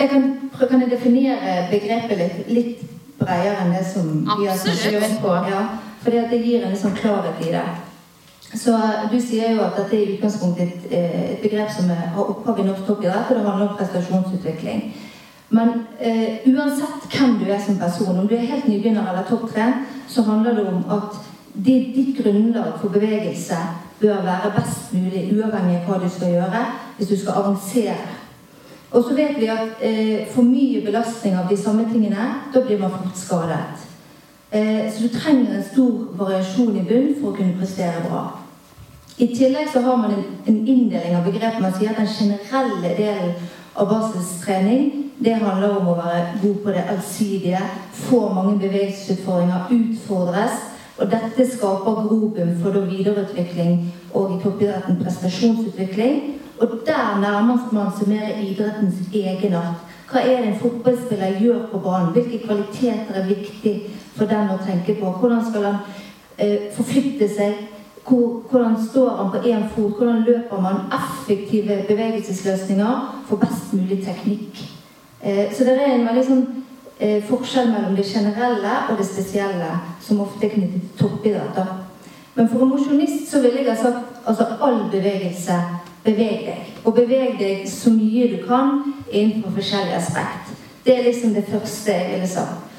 jeg kan, kan jeg definere begrepet litt, litt bredere enn det som vi har snakket på. Ja. Fordi at det gir en liksom klarhet i det. Så Du sier jo at dette er i utgangspunktet et, eh, et begrep som har opphav i norsk toppidrett, og det handler om prestasjonsutvikling. Men eh, uansett hvem du er som person, om du er helt nybegynner eller topptrent, så handler det om at ditt, ditt grunnlag for bevegelse bør være best mulig, uavhengig av hva du skal gjøre, hvis du skal avansere. Og så vet vi at eh, for mye belastning av de samme tingene, da blir man fort skadet. Eh, så du trenger en stor variasjon i bunn for å kunne prestere bra. I tillegg så har man en, inndeling av begrepet. Man sier at den generelle delen av basistrening det handler om å være god på det allsidige, få mange bevegelsesutfordringer, utfordres. Og dette skaper grobunn for videreutvikling og i toppidretten prestasjonsutvikling. Og der nærmer man seg mer idrettens egenart. Hva er det en fotballspiller gjør på banen? Hvilke kvaliteter er viktig for den å tenke på. Hvordan skal han eh, forflytte seg? Hvor, hvordan står han på én fot? Hvordan løper man effektive bevegelsesløsninger for best mulig teknikk? Eh, så det er en veldig sånn eh, forskjell mellom det generelle og det spesielle, som ofte er knyttet til toppidrett. Men for en mosjonist så ville jeg ha sagt altså all bevegelse beveg deg. Og beveg deg så mye du kan innenfor forskjellige aspekt. Det er liksom det første jeg ville sagt.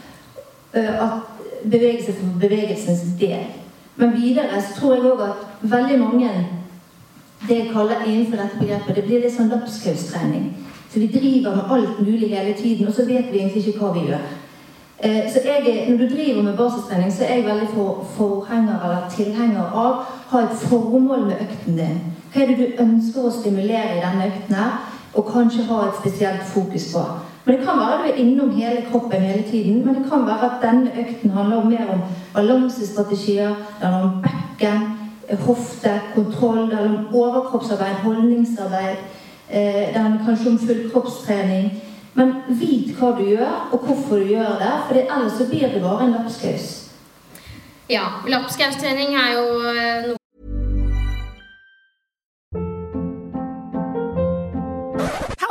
Eh, at bevegelse for bevegelsens del. Men videre så tror jeg òg at veldig mange det jeg kaller innenfor dette begrepet, det blir litt sånn lapskaustrening. Så vi driver med alt mulig hele tiden, og så vet vi egentlig ikke hva vi gjør. Eh, så jeg, Når du driver med basistrening, så er jeg veldig for, forhenger eller tilhenger av ha et formål med økten din. Hva er det du ønsker å stimulere i denne økten, og kanskje ha et spesielt fokus på. Men det kan være du er innom hele kroppen hele tiden. Men det kan være at denne økten handler mer om balansestrategier, det handler om bekken, hofte, kontroll, det handler om overkroppsarbeid, holdningsarbeid. Eh, det handler kanskje om fullkroppstrening. Men vit hva du gjør, og hvorfor du gjør det. For ellers så blir det bare en lapskaus. Ja, lapskaustrening er jo eh, noe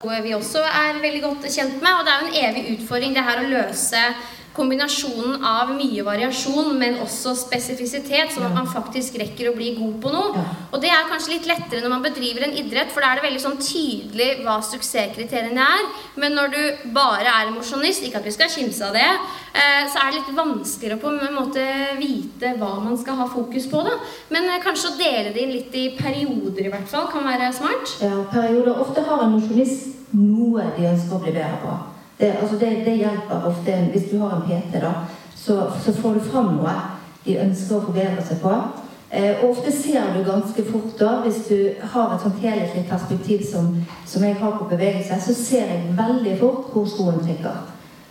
Noe vi også er veldig godt kjent med, og det er jo en evig utfordring det her å løse kombinasjonen av mye variasjon, men også spesifisitet, sånn at man faktisk rekker å bli god på noe. Og det er kanskje litt lettere når man bedriver en idrett, for da er det veldig sånn tydelig hva suksesskriteriene er. Men når du bare er mosjonist, ikke at vi skal kimse av det, eh, så er det litt vanskeligere på en måte vite hva man skal ha fokus på. da. Men eh, kanskje å dele det inn litt i perioder i hvert fall kan være smart. Ja, perioder. Ofte har en mosjonist noe de ønsker å bli bedre på. Det, altså det, det hjelper ofte. Hvis du har en PT, da, så, så får du fram noe de ønsker å forbedre seg på. Eh, ofte ser du ganske fort, da, hvis du har et sånt helhetlig perspektiv som, som jeg har på bevegelse, så ser jeg veldig fort hvor skoen trykker.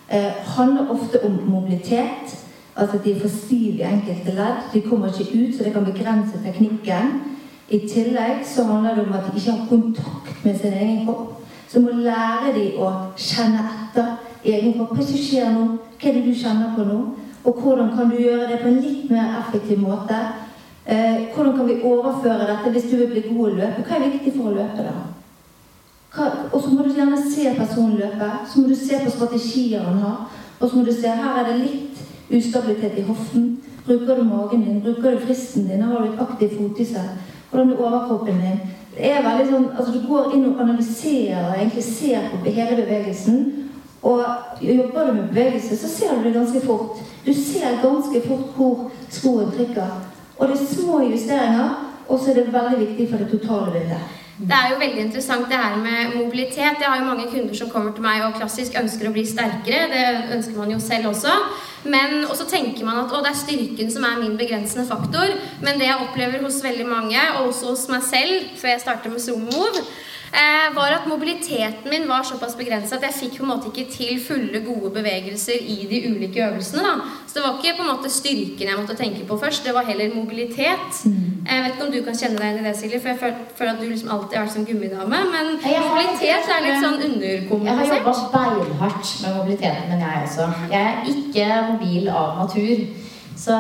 Eh, handler ofte om mobilitet. Altså at de er for stive i enkelte ledd. De kommer ikke ut, så det kan begrense teknikken. I tillegg så handler det om at de ikke har kontakt med sin egen kropp. Så må lære de å kjenne etter i egen kropp. Hva er skjer nå? Hva er det du kjenner på nå? Og hvordan kan du gjøre det på en litt mer effektiv måte? Eh, hvordan kan vi overføre dette hvis du vil bli god å løpe? Hva er viktig for å løpe, da? Og så må du gjerne se personen løpe. Så må du se på strategier han har. Og så må du se her er det litt ustabilitet i hoften. Bruker du magen din? Bruker du fristen din? Har du et aktivt fotisett? Hvordan er overkroppen din? Er veldig sånn, altså Du går inn og analyserer og egentlig ser på hele bevegelsen. Og jobber du med bevegelse, så ser du det ganske fort. Du ser ganske fort hvor skoen trykker. Og det er små justeringer, og så er det veldig viktig for det totale bildet. Det er jo veldig interessant det her med mobilitet. Jeg har jo mange kunder som kommer til meg og klassisk ønsker å bli sterkere. Det ønsker man jo selv også. Men, og så tenker man at å, det er styrken som er min begrensende faktor. Men det jeg opplever hos veldig mange, og også hos meg selv før jeg startet med Zoom-move, eh, var at mobiliteten min var såpass begrenset at jeg fikk på en måte ikke til fulle, gode bevegelser i de ulike øvelsene. da. Så det var ikke på en måte styrken jeg måtte tenke på først, det var heller mobilitet. Jeg vet ikke om du kan kjenne deg inn i det, Silje, for jeg føler, føler at du liksom alltid har vært som gummidame. Men Jeg mobilitet er litt sånn Jeg har jobba beinhardt med mobiliteten, men jeg også. Jeg er ikke mobil av natur. Så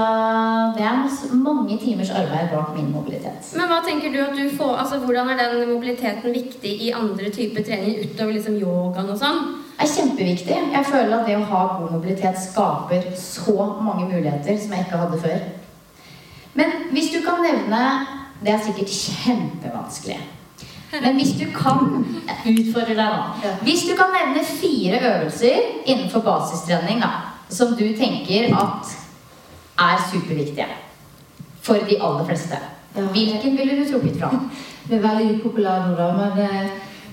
det er mange timers arbeid bak min mobilitet. Men hva tenker du at du får, altså hvordan er den mobiliteten viktig i andre typer trening utover liksom yogaen og sånn? Det er kjempeviktig. Jeg føler at det å ha god mobilitet skaper så mange muligheter som jeg ikke hadde før. Men hvis du kan nevne Det er sikkert kjempevanskelig. Men hvis du kan Utfordre deg nå. Hvis du kan nevne fire øvelser innenfor basistrening da, som du tenker at er superviktige for de aller fleste, hvilken ville du trukket fram? Det er veldig upopulær nå, da, men eh,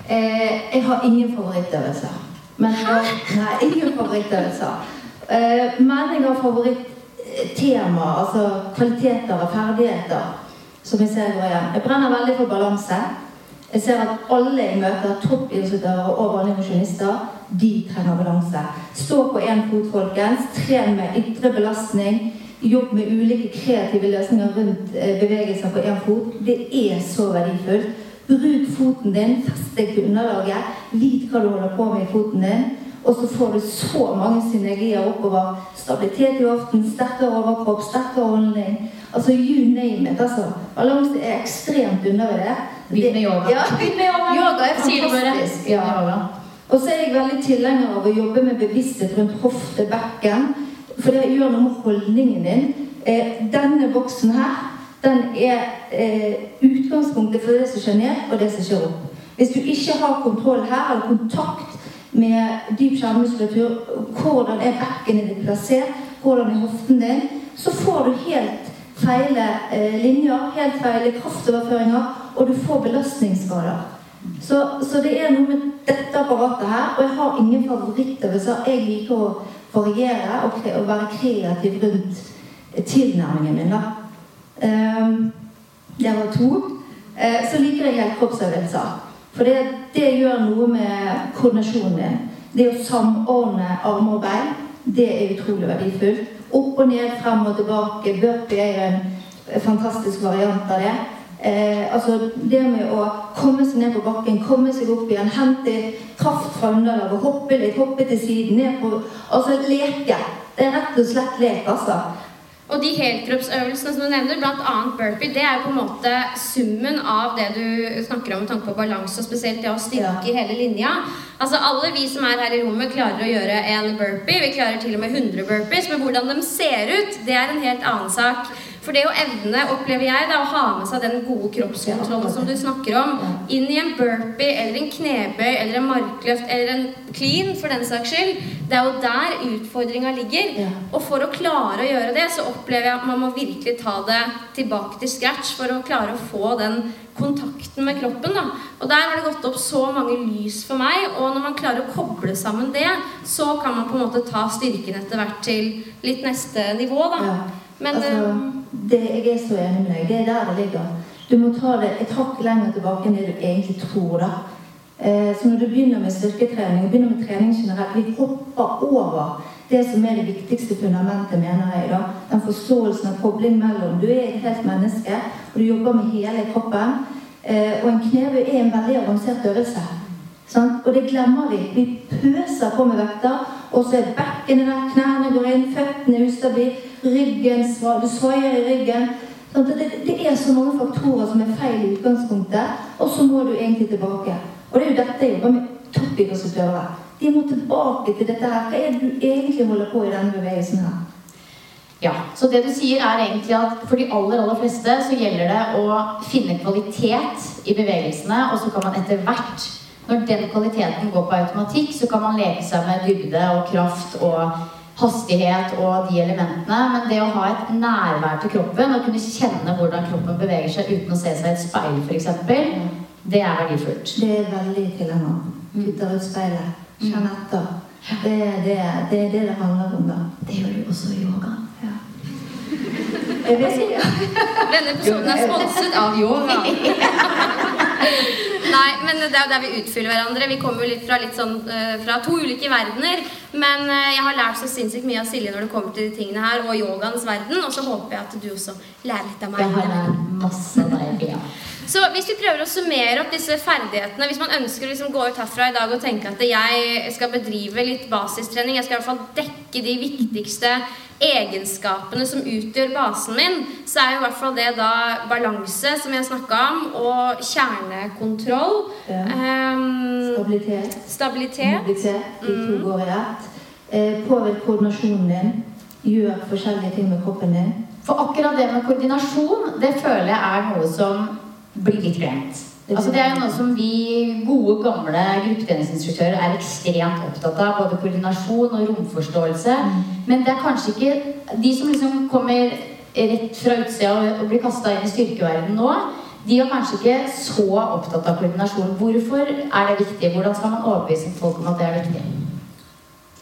eh, jeg har ingen favorittøvelser. Men jeg nei, ingen favorittøvelser. Eh, men jeg har favorittema, altså kvaliteter og ferdigheter, som jeg ser går igjen. Jeg brenner veldig for balanse. Jeg ser at alle jeg møter, toppidrettsutøvere og vanlige mosjonister, de trenger balanse. Stå på én fot, folkens. Tren med ytre belastning. Jobb med ulike kreative løsninger rundt eh, bevegelser på én fot. Det er så verdifullt. Bruk foten din, fest deg til underlaget. Vit hva du holder på med i foten din. Og så får du så mange synergier oppover. Stabilitet i hoften, sterkere overkropp, sterkere holdning. Altså you name it. altså. Balanse er ekstremt det. Begynn med yoga. Ja, med yoga. Yoga er fantastisk. Ja. Og så er jeg veldig tilhenger av å jobbe med bevissthet rundt hofte, bekken. For det gjør noe med holdningen din. Eh, denne boksen her, den er eh, utgangspunktet for det som skjer ned, og det som skjer opp. Hvis du ikke har kontroll her, eller kontakt med dyp skjermmuskulatur, hvordan er bekkenet ditt plassert, hvordan er hoften din, så får du helt feile eh, linjer, helt feile kraftoverføringer, og du får belastningsskader. Så, så det er noe med dette apparatet her, og jeg har ingen favorittøvelser. Jeg liker å variere og, og være kreativ rundt tilnærmingen min. da. Um, det var to. Uh, så liker jeg kroppsøvelser. For det, det gjør noe med koordinasjonen din. Det å samordne armer og bein, det er utrolig verdifullt. Opp og ned, frem og tilbake. Burpee er en fantastisk variant av det. Eh, altså det med å komme seg ned på bakken, komme seg opp igjen, hente kraft fra underlaget, hoppe litt, hoppe til siden, ned på Altså leke. Det er rett og slett lek, altså. Og de helkroppsøvelsene som du nevner, bl.a. burpee, det er jo på en måte summen av det du snakker om med tanke på balanse, og spesielt det å styrke hele linja. Altså Alle vi som er her i rommet, klarer å gjøre en burpee. Vi klarer til og med 100 burpees, men hvordan de ser ut, det er en helt annen sak. For det å evne, opplever jeg, da, å ha med seg den gode kroppskontrollen som du snakker om, inn i en burpee eller en knebøy eller en markløft eller en clean, for den saks skyld, det er jo der utfordringa ligger. Og for å klare å gjøre det, så opplever jeg at man må virkelig ta det tilbake til scratch for å klare å få den kontakten med kroppen. da. Og der har det gått opp så mange lys for meg, og når man klarer å koble sammen det, så kan man på en måte ta styrken etter hvert til litt neste nivå, da. Men altså, eh, det, jeg er så enig med deg. Det er der det ligger. Du må ta det et hakk lenger tilbake enn det du egentlig tror. da. Eh, så når du begynner med styrketrening og begynner med trening generelt, vi hopper over det som er det viktigste fundamentet, mener jeg. da. Den forståelsen av kobling mellom Du er et helt menneske, og du jobber med hele kroppen. Eh, og en knebøy er en veldig avansert øvelse. Sant? Og det glemmer vi. Vi pøser på med vekter, og så er bekkenet der, knærne går inn, føttene er ustabile, ryggen Du svaier i ryggen. Sant? Det, det er så mange faktorer som er feil i utgangspunktet, og så må du egentlig tilbake. Og det er jo dette jeg jobber med toppidrettsutøvere. De må tilbake til dette her. Hva er det du egentlig holder på i denne bevegelsen her? Ja, så det du sier er egentlig at for de aller, aller fleste så gjelder det å finne kvalitet i bevegelsene, og så kan man etter hvert, når den kvaliteten går på automatikk, så kan man leke seg med dybde og kraft og hastighet og de elementene. Men det å ha et nærvær til kroppen og kunne kjenne hvordan kroppen beveger seg uten å se seg i et speil, f.eks., det er verdifullt. Det er veldig av. Titter ut speilet. Kjenn etter. Det er det, det er det det handler om, da. Det gjør du også i yoga. Ikke. Denne episoden er sponset av yoga. Nei, men det er jo der vi utfyller hverandre. Vi kommer jo litt fra, litt sånn, eh, fra to ulike verdener. Men eh, jeg har lært så sinnssykt mye av Silje når det kommer til de tingene her, og yogaens verden. Og så håper jeg at du også lærer litt av meg. Jeg har lært masse av deg, Bea. Så hvis vi prøver å summere opp disse ferdighetene Hvis man ønsker å liksom gå ut herfra i dag og tenke at jeg skal bedrive litt basistrening, jeg skal i hvert fall dekke de viktigste egenskapene som utgjør basen min, så er jo i hvert fall det da balanse, som har snakka om, og kjernekontroll. Ja. Um, Stabilitet. stabilitet. Mobilitet. De to går i ett. Eh, Påvirk koordinasjonen din. Gjør forskjellige ting med kroppen din. For akkurat det med koordinasjon, det føler jeg er noe som blir litt glemt. Altså Det er jo noe som vi gode, gamle gruppetreningsinstruktører er ekstremt opptatt av. Både koordinasjon og romforståelse. Men det er kanskje ikke De som liksom kommer rett fra utsida og, og blir kasta inn i styrkeverdenen nå, de er kanskje ikke så opptatt av koordinasjon. Hvorfor er det viktig? Hvordan skal man overbevise folk om at det er viktig?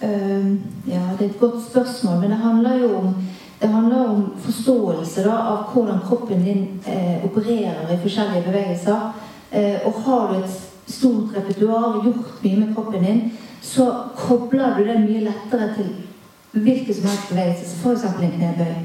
Uh, ja, det er et godt spørsmål, men det handler jo om det handler om forståelse da, av hvordan kroppen din eh, opererer i forskjellige bevegelser. Eh, og har du et stort repertoar, gjort mye med kroppen din, så kobler du det mye lettere til hvilken som helst bevegelse, f.eks. en knebøy.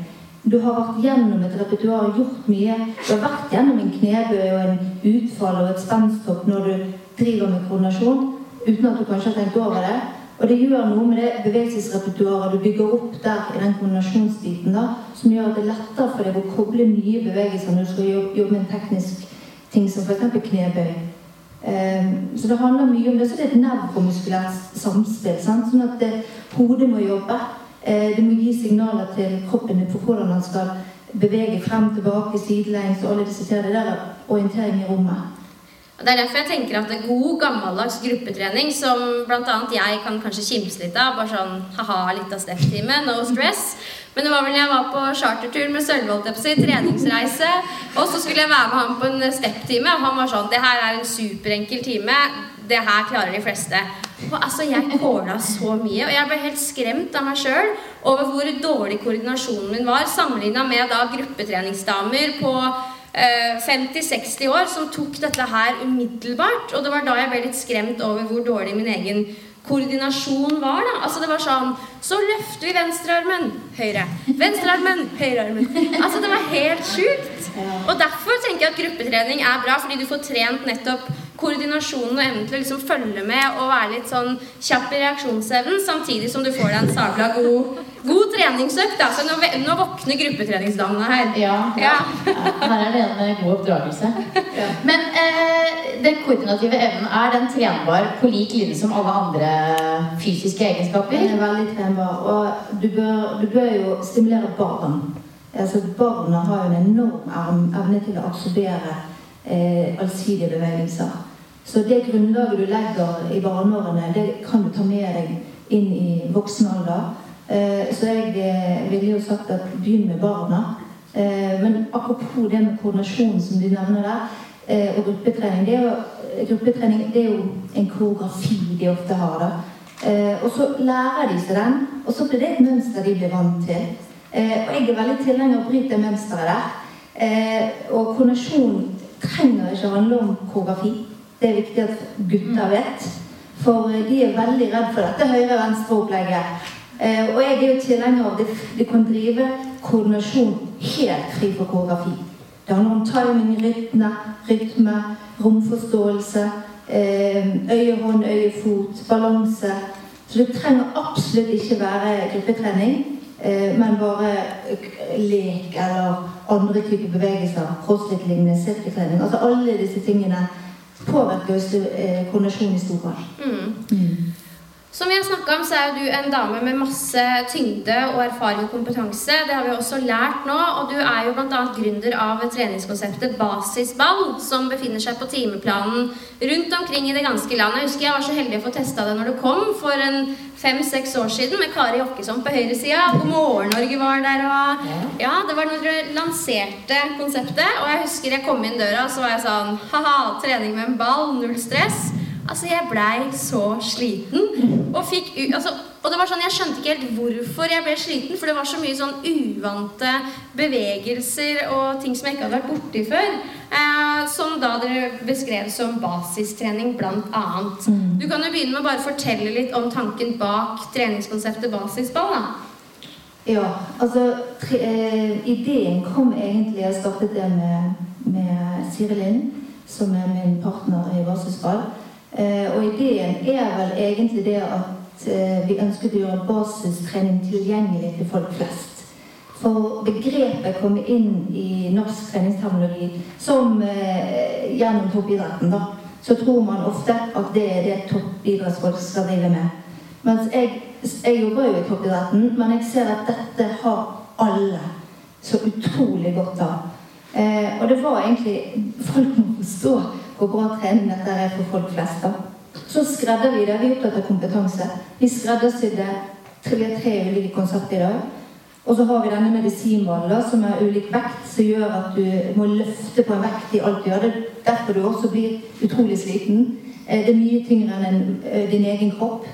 Du har vært gjennom et repertoar, gjort mye. Du har vært gjennom en knebøy og en utfall og et spensthopp når du driver med koordinasjon, uten at du kanskje har tenkt over det. Og det gjør noe med det bevegelsesrepertoaret du bygger opp der i den kombinasjonsbiten, da, som gjør at det er lettere for deg å koble nye bevegelser når du skal jobbe, jobbe med en teknisk ting som f.eks. knebøy. Um, så det handler mye om det. Så det er et nevromuskulært samspill. Sant? Sånn at det, hodet må jobbe. Uh, det må gi signaler til kroppen for hvordan man skal bevege frem, tilbake, sidelengs og alle disse tingene. Det der orientering i rommet. Og Det er derfor jeg tenker at det er god, gammeldags gruppetrening, som bl.a. jeg kan kanskje kimse litt av, bare sånn ha-ha, litt av step-time, no stress. Men det var vel jeg var på chartertur med Sølvholt si, treningsreise, og så skulle jeg være med ham på en step-time, og han var sånn Det her er en superenkel time. Det her klarer de fleste. Og altså, Jeg kåla så mye, og jeg ble helt skremt av meg sjøl over hvor dårlig koordinasjonen min var, sammenligna med da gruppetreningsdamer på 50-60 eh, år som tok dette her umiddelbart. Og det var da jeg ble litt skremt over hvor dårlig min egen koordinasjon var. da. Altså Det var sånn Så løfter vi venstrearmen, høyre. Venstrearmen, høyrearmen. Altså Det var helt sjukt. Og derfor tenker jeg at gruppetrening er bra, fordi du får trent nettopp koordinasjonen og evnen til å liksom følge med og være litt sånn kjapp i reaksjonsevnen, samtidig som du får deg en sabla god, god treningsøkt. Så nå, nå, våkner gruppetreningsdamene her. Ja, ja. ja, her er det en god oppdragelse. Ja. Men eh, den koordinative evnen, er den trenbar på lik linje som alle andre fysiske egenskaper? Den er veldig trenbar. Og du bør, du bør jo stimulere barn. Altså, barna har jo en enorm evne til å absorbere eh, allsidige bevegelser. Så det grunnlaget du legger i barneårene, det kan du ta med deg inn i voksen alder. Eh, så jeg eh, ville jo sagt at begynn med barna. Eh, men apropos det med koordinasjon som du nevner der, og gruppetrening det er, jo, gruppetrening det er jo en koreografi de ofte har. da. og så lærer de seg den, og så blir det et mønster de blir vant til. og jeg er veldig tilhenger av å bryte mønsteret der. og koordinasjon trenger ikke handle om koreografi. Det er viktig at gutter vet. For de er veldig redd for dette høyre-venstre-opplegget. Eh, og jeg er jo tilhenger av at du kan drive koordinasjon helt fri for koreografi. Det handler om timing, rytme, rytme romforståelse, øyehånd, øye-hånd, øye-fot, balanse. Så det trenger absolutt ikke være gruppetrening, eh, men bare lek eller andre typer bevegelser. Crossfit-lignende, sirkeltrening. Altså alle disse tingene påvirker koordinasjonen koordinasjon i stor grad. Mm. Som vi har snakka om, så er du en dame med masse tyngde og erfaring og kompetanse. Det har vi også lært nå. Og du er jo bl.a. gründer av treningskonseptet Basisball, som befinner seg på timeplanen rundt omkring i det ganske land. Jeg husker jeg var så heldig å få testa det når du kom for en fem-seks år siden med Kari Jokkesson på høyresida. God morgen, Norge var der. Og ja, det var når dere lanserte konseptet. Og jeg husker jeg kom inn døra, så var jeg sånn Ha-ha, trening med en ball, null stress. Altså, jeg blei så sliten. Og, fikk, altså, og det var sånn, jeg skjønte ikke helt hvorfor jeg ble sliten, for det var så mye sånn uvante bevegelser og ting som jeg ikke hadde vært borti før. Eh, som da dere beskrev som basistrening, blant annet. Mm. Du kan jo begynne med å bare fortelle litt om tanken bak treningskonseptet basisball. da. Ja, altså tre, eh, Ideen kom egentlig Jeg startet det med, med Siri Lind, som er min partner i Basisball. Eh, og ideen er vel egentlig det at eh, vi ønsket å gjøre basistrening tilgjengelig til folk flest. For begrepet kommer inn i norsk treningsterminologi som eh, gjennom toppidretten. da, Så tror man ofte at det er det toppidrettsfolk skal drive med. Mens jeg, jeg jobber jo i toppidretten, men jeg ser at dette har alle så utrolig godt av. Eh, og det var egentlig Folk må forstå hvor bra trening dette er for folk flest. da. Så skredder vi det. Vi er opptatt av kompetanse. Vi skreddersydde tre, tre ulike konsepter i dag. Og så har vi denne medisinballen som er ulik vekt, som gjør at du må løfte på en vekt i alt du gjør. Det er derfor du også blir utrolig sliten. Eh, det er mye tyngre enn eh, din egen kropp.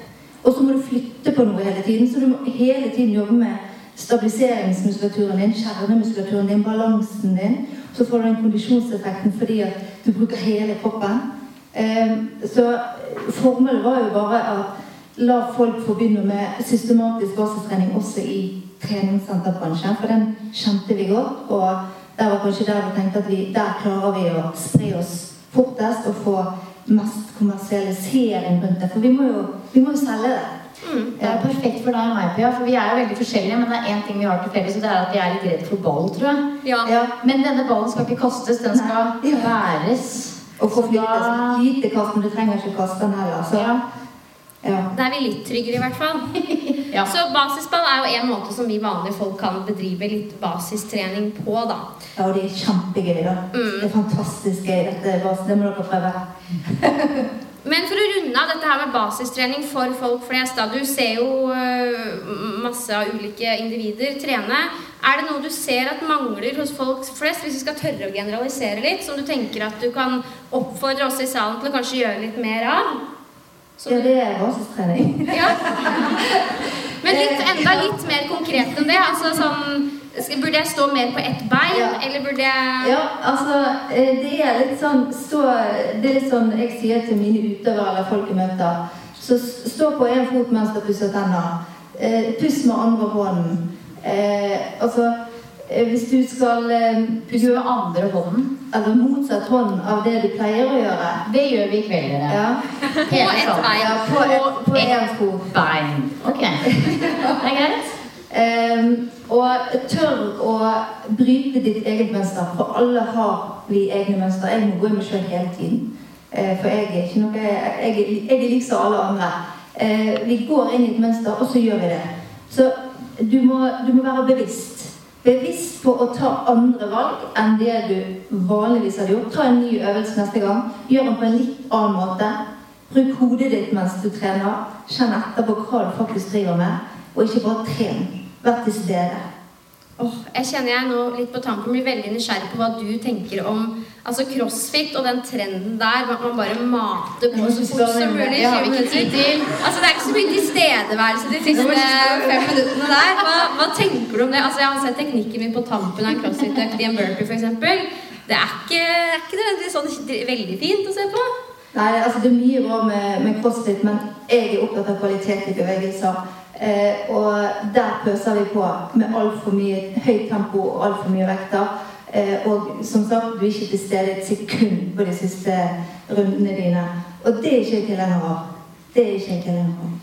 Og så må du flytte på noe hele tiden, så du må hele tiden jobbe med stabiliseringsmuskulaturen din, kjernemuskulaturen din, balansen din. Så får du den kondisjonseffekten fordi at du bruker hele kroppen. Ehm, så formålet var jo bare å la folk få begynne med systematisk basistrening også i treningssenterbransjen, for den kjente vi godt. Og der var kanskje der vi tenkte at vi, der klarer vi å spre oss fortest og få mest kommersialisering rundt det. For vi må jo, vi må jo selge det. Det er perfekt for deg og meg, Pia, for vi er jo veldig forskjellige. Men det er én ting vi har til felles, og det er at vi er litt redd for ball, tror jeg. Ja. Ja. Men denne ballen skal ikke kastes, den skal Nei. væres. Og flytte da-. Lite kast, men du trenger ikke kaste den heller. Så, Ja. ja. Da er vi litt tryggere, i hvert fall. Ja. Så basisball er jo en måte som vi vanlige folk kan bedrive litt basistrening på, da. ja, og det er kjempegøy, da. Det er fantastisk gøy. Dette er det må dere prøve. Men for å runde av dette her med basistrening for folk flest, da. Du ser jo øh, masse av ulike individer trene. Er det noe du ser at mangler hos folk flest, hvis vi skal tørre å generalisere litt, som du tenker at du kan oppfordre oss i salen til å kanskje gjøre litt mer av? Som Ja, det er basistrening. Ja. Men litt, enda litt mer konkret enn det. Altså sånn Burde jeg stå mer på ett bein, Ja. eller burde jeg Ja, altså, eh, det er litt sånn stå, Det er litt sånn jeg sier til mine utøvere eller folk jeg møter. Så stå på én fot mens du pusser tenner. Eh, puss med andre hånden. Eh, altså, eh, hvis du skal eh, Puss med andre hånden. Eller motsatt hånd av det du pleier å gjøre. Det gjør vi i kveld, dere. Ja, På ett bein. ja på ett- på et fot. Bein. Ok. Det er greit. Ehm, og tør å bryte ditt eget mønster, for alle har vi egne mønster. Jeg må gå i meg sjøl hele tiden. Eh, for jeg er ikke noe Jeg, jeg, er lik som alle andre. Eh, vi går inn i et mønster, og så gjør vi det. Så du må, du må være bevisst. Bevisst på å ta andre valg enn det du vanligvis hadde gjort. Ta en ny øvelse neste gang. Gjør den på en litt annen måte. Bruk hodet ditt mens du trener. Kjenn etter på hva du faktisk driver med. Og ikke bare tren. Vær til stede. Åh, jeg kjenner jeg nå litt på tampen blir veldig nysgjerrig på hva du tenker om altså crossfit og den trenden der at man bare mater på så fort som mulig. Det har vi 20 ikke tid til. Altså Det er ikke så mye tilstedeværelse de siste fem minuttene der. Hva, hva tenker du om det? Altså Jeg har sett teknikken min på tampen av en crossfit-økt i en burpee f.eks. Det er ikke, er ikke nødvendigvis sånn veldig fint å se på. Nei, altså Det er mye bra med, med crossfit, men jeg er opptatt av kvalitet i bevegelser. Eh, og der pøser vi på med altfor mye høyt tempo og altfor mye vekter. Eh, og som sagt, du er ikke til stede et sekund på de siste rundene dine. Og det er ikke jeg tilhenger av. Det er ikke jeg tilhenger av.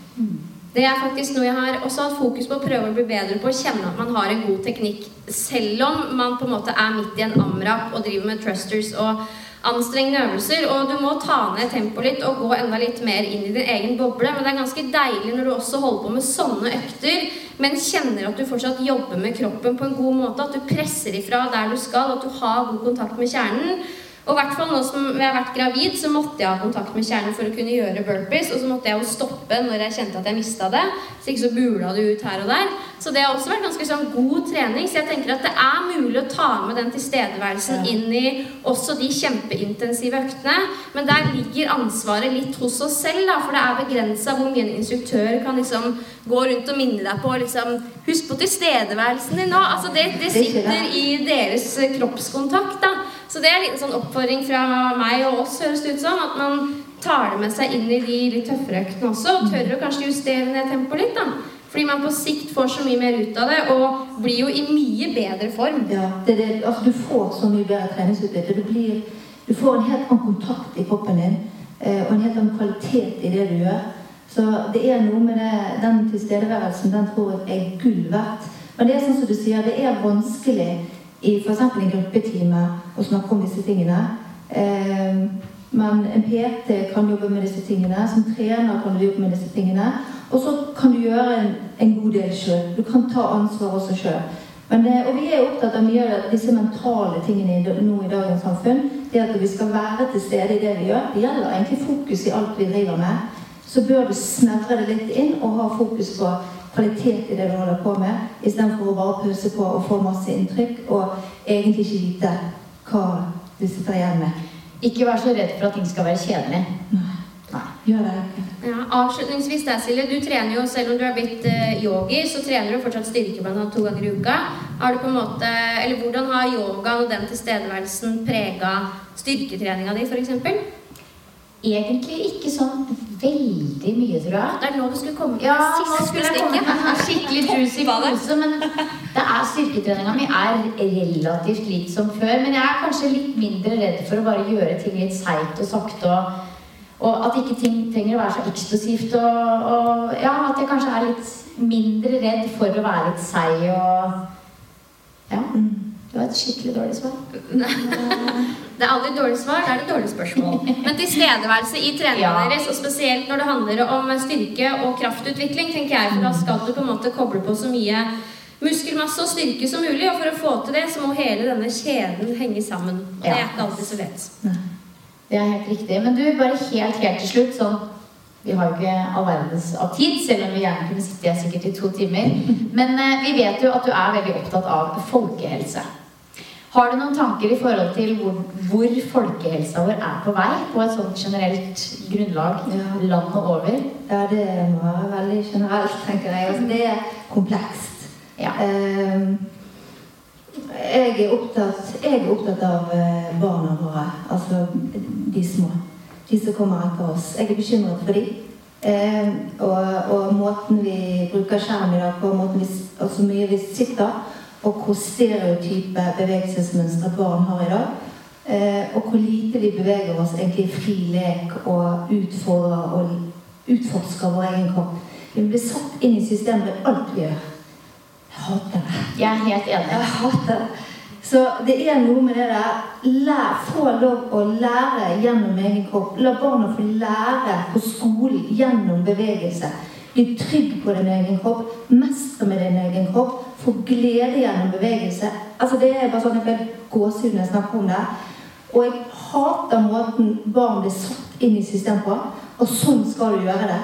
Det er faktisk noe jeg har også hatt fokus på å prøve å bli bedre på. Å kjenne at man har en god teknikk, selv om man på en måte er midt i en amrap og driver med thrusters og anstrengende øvelser. Og du må ta ned tempoet litt og gå enda litt mer inn i din egen boble. Men det er ganske deilig når du også holder på med sånne økter, men kjenner at du fortsatt jobber med kroppen på en god måte. At du presser ifra der du skal, at du har god kontakt med kjernen. Og i hvert fall nå som jeg har vært gravid, så måtte jeg ha kontakt med kjernen for å kunne gjøre burpees. Og så måtte jeg jo stoppe når jeg kjente at jeg mista det. Så ikke så bula det ut her og der. Så det har også vært ganske sånn god trening. Så jeg tenker at det er mulig å ta med den tilstedeværelsen inn i også de kjempeintensive øktene. Men der ligger ansvaret litt hos oss selv, da. For det er begrensa hvor mye en instruktør kan liksom gå rundt og minne deg på liksom Husk på tilstedeværelsen din nå. Altså det, det sitter i deres kroppskontakt, da. Så det er en liten sånn oppfordring fra meg og oss, høres det ut som. At man tar det med seg inn i de litt tøffere øktene også. Og tør å kanskje justere ned tempoet litt, da. Fordi man på sikt får så mye mer ut av det, og blir jo i mye bedre form. Ja, det, det, altså, du får så mye bedre treningsutbytte. Du, du får en helt annen kontakt i kroppen din, eh, og en helt annen kvalitet i det du gjør. Så det er noe med det, den tilstedeværelsen, den tror jeg er gull verdt. Men det er sånn som du sier, det er vanskelig i f.eks. en gruppetime og snakke om disse tingene. Eh, men en PT kan jobbe med disse tingene. Som trener kan du jobbe med disse tingene. Og så kan du gjøre en, en god del sjøl. Du kan ta ansvar også sjøl. Eh, og vi er opptatt av mye av disse mentale tingene i, nå i dagens samfunn. Det at vi skal være til stede i det vi gjør. Det gjelder egentlig fokus i alt vi driver med. Så bør du snevre det litt inn og ha fokus på kvalitet i det du holder på med, istedenfor å bare pøse på og få masse inntrykk og egentlig ikke vite hva du sitter igjen med. Ikke vær så redd for at ting skal være kjedelig. Gjør det ikke. Ja, avslutningsvis der, Silje. Du trener jo, selv om du er blitt eh, yogi, så trener du fortsatt styrke blant annet to ganger i uka. Har du på en måte, eller Hvordan har yogaen og den tilstedeværelsen prega styrketreninga di, f.eks.? Egentlig ikke sånn veldig mye, tror jeg. Det er nå du skulle komme til Ja, det siste skulle jeg komme med en skikkelig juicy pose, men det er styrketreninga mi er relativt litt som før. Men jeg er kanskje litt mindre redd for å bare gjøre ting litt seigt og sakte og Og at ikke ting trenger å være så eksplosivt. Og, og ja, at jeg kanskje er litt mindre redd for å være litt seig og Ja. Det var et skikkelig dårlig svar. Det er aldri dårlig svar, det er et dårlig spørsmål. Men tilstedeværelse i treningen Ja. deres, og spesielt når det handler om styrke og kraftutvikling, tenker jeg, for da skal du på en måte koble på så mye muskelmasse og styrke som mulig, og for å få til det, så må hele denne kjeden henge sammen. Og det er ikke alltid så lett. Det er helt riktig. Men du, bare helt, helt til slutt sånn Vi har jo ikke all verdens av tid, selv om vi gjerne kunne sitte her sikkert i to timer. Men eh, vi vet jo at du er veldig opptatt av folkehelse. Har du noen tanker i forhold til hvor, hvor folkehelsa vår er på vei? På et sånt generelt grunnlag landet over? Ja, det må være veldig generelt, tenker jeg. Altså, det er komplekst. Ja. jeg, er opptatt, jeg er opptatt av eh, barna våre, altså de små. De som kommer etter oss. Jeg er bekymret for dem. Ehm, og, og måten vi bruker skjerm i dag på, og så mye vi sitter, og hvor stereotype bevegelsesmønstre barn har i dag. Eh, og hvor lite vi beveger oss egentlig i fri lek og utfordrer og utforsker vår egen kropp. Vi blir satt inn i systemet i alt vi gjør. Jeg hater det. Jeg er helt enig. Jeg hater det. Så det er noe med det der lær, Få lov å lære gjennom egen kropp. La barna få lære på skolen gjennom bevegelse. Bli trygg på din egen kropp. Mestre med din egen kropp. Få glede gjennom bevegelse. Altså Det er bare sånn jeg får gåsehud når jeg snakker om det. Og jeg hater måten barn blir satt inn i systemet på. Og sånn skal du gjøre det.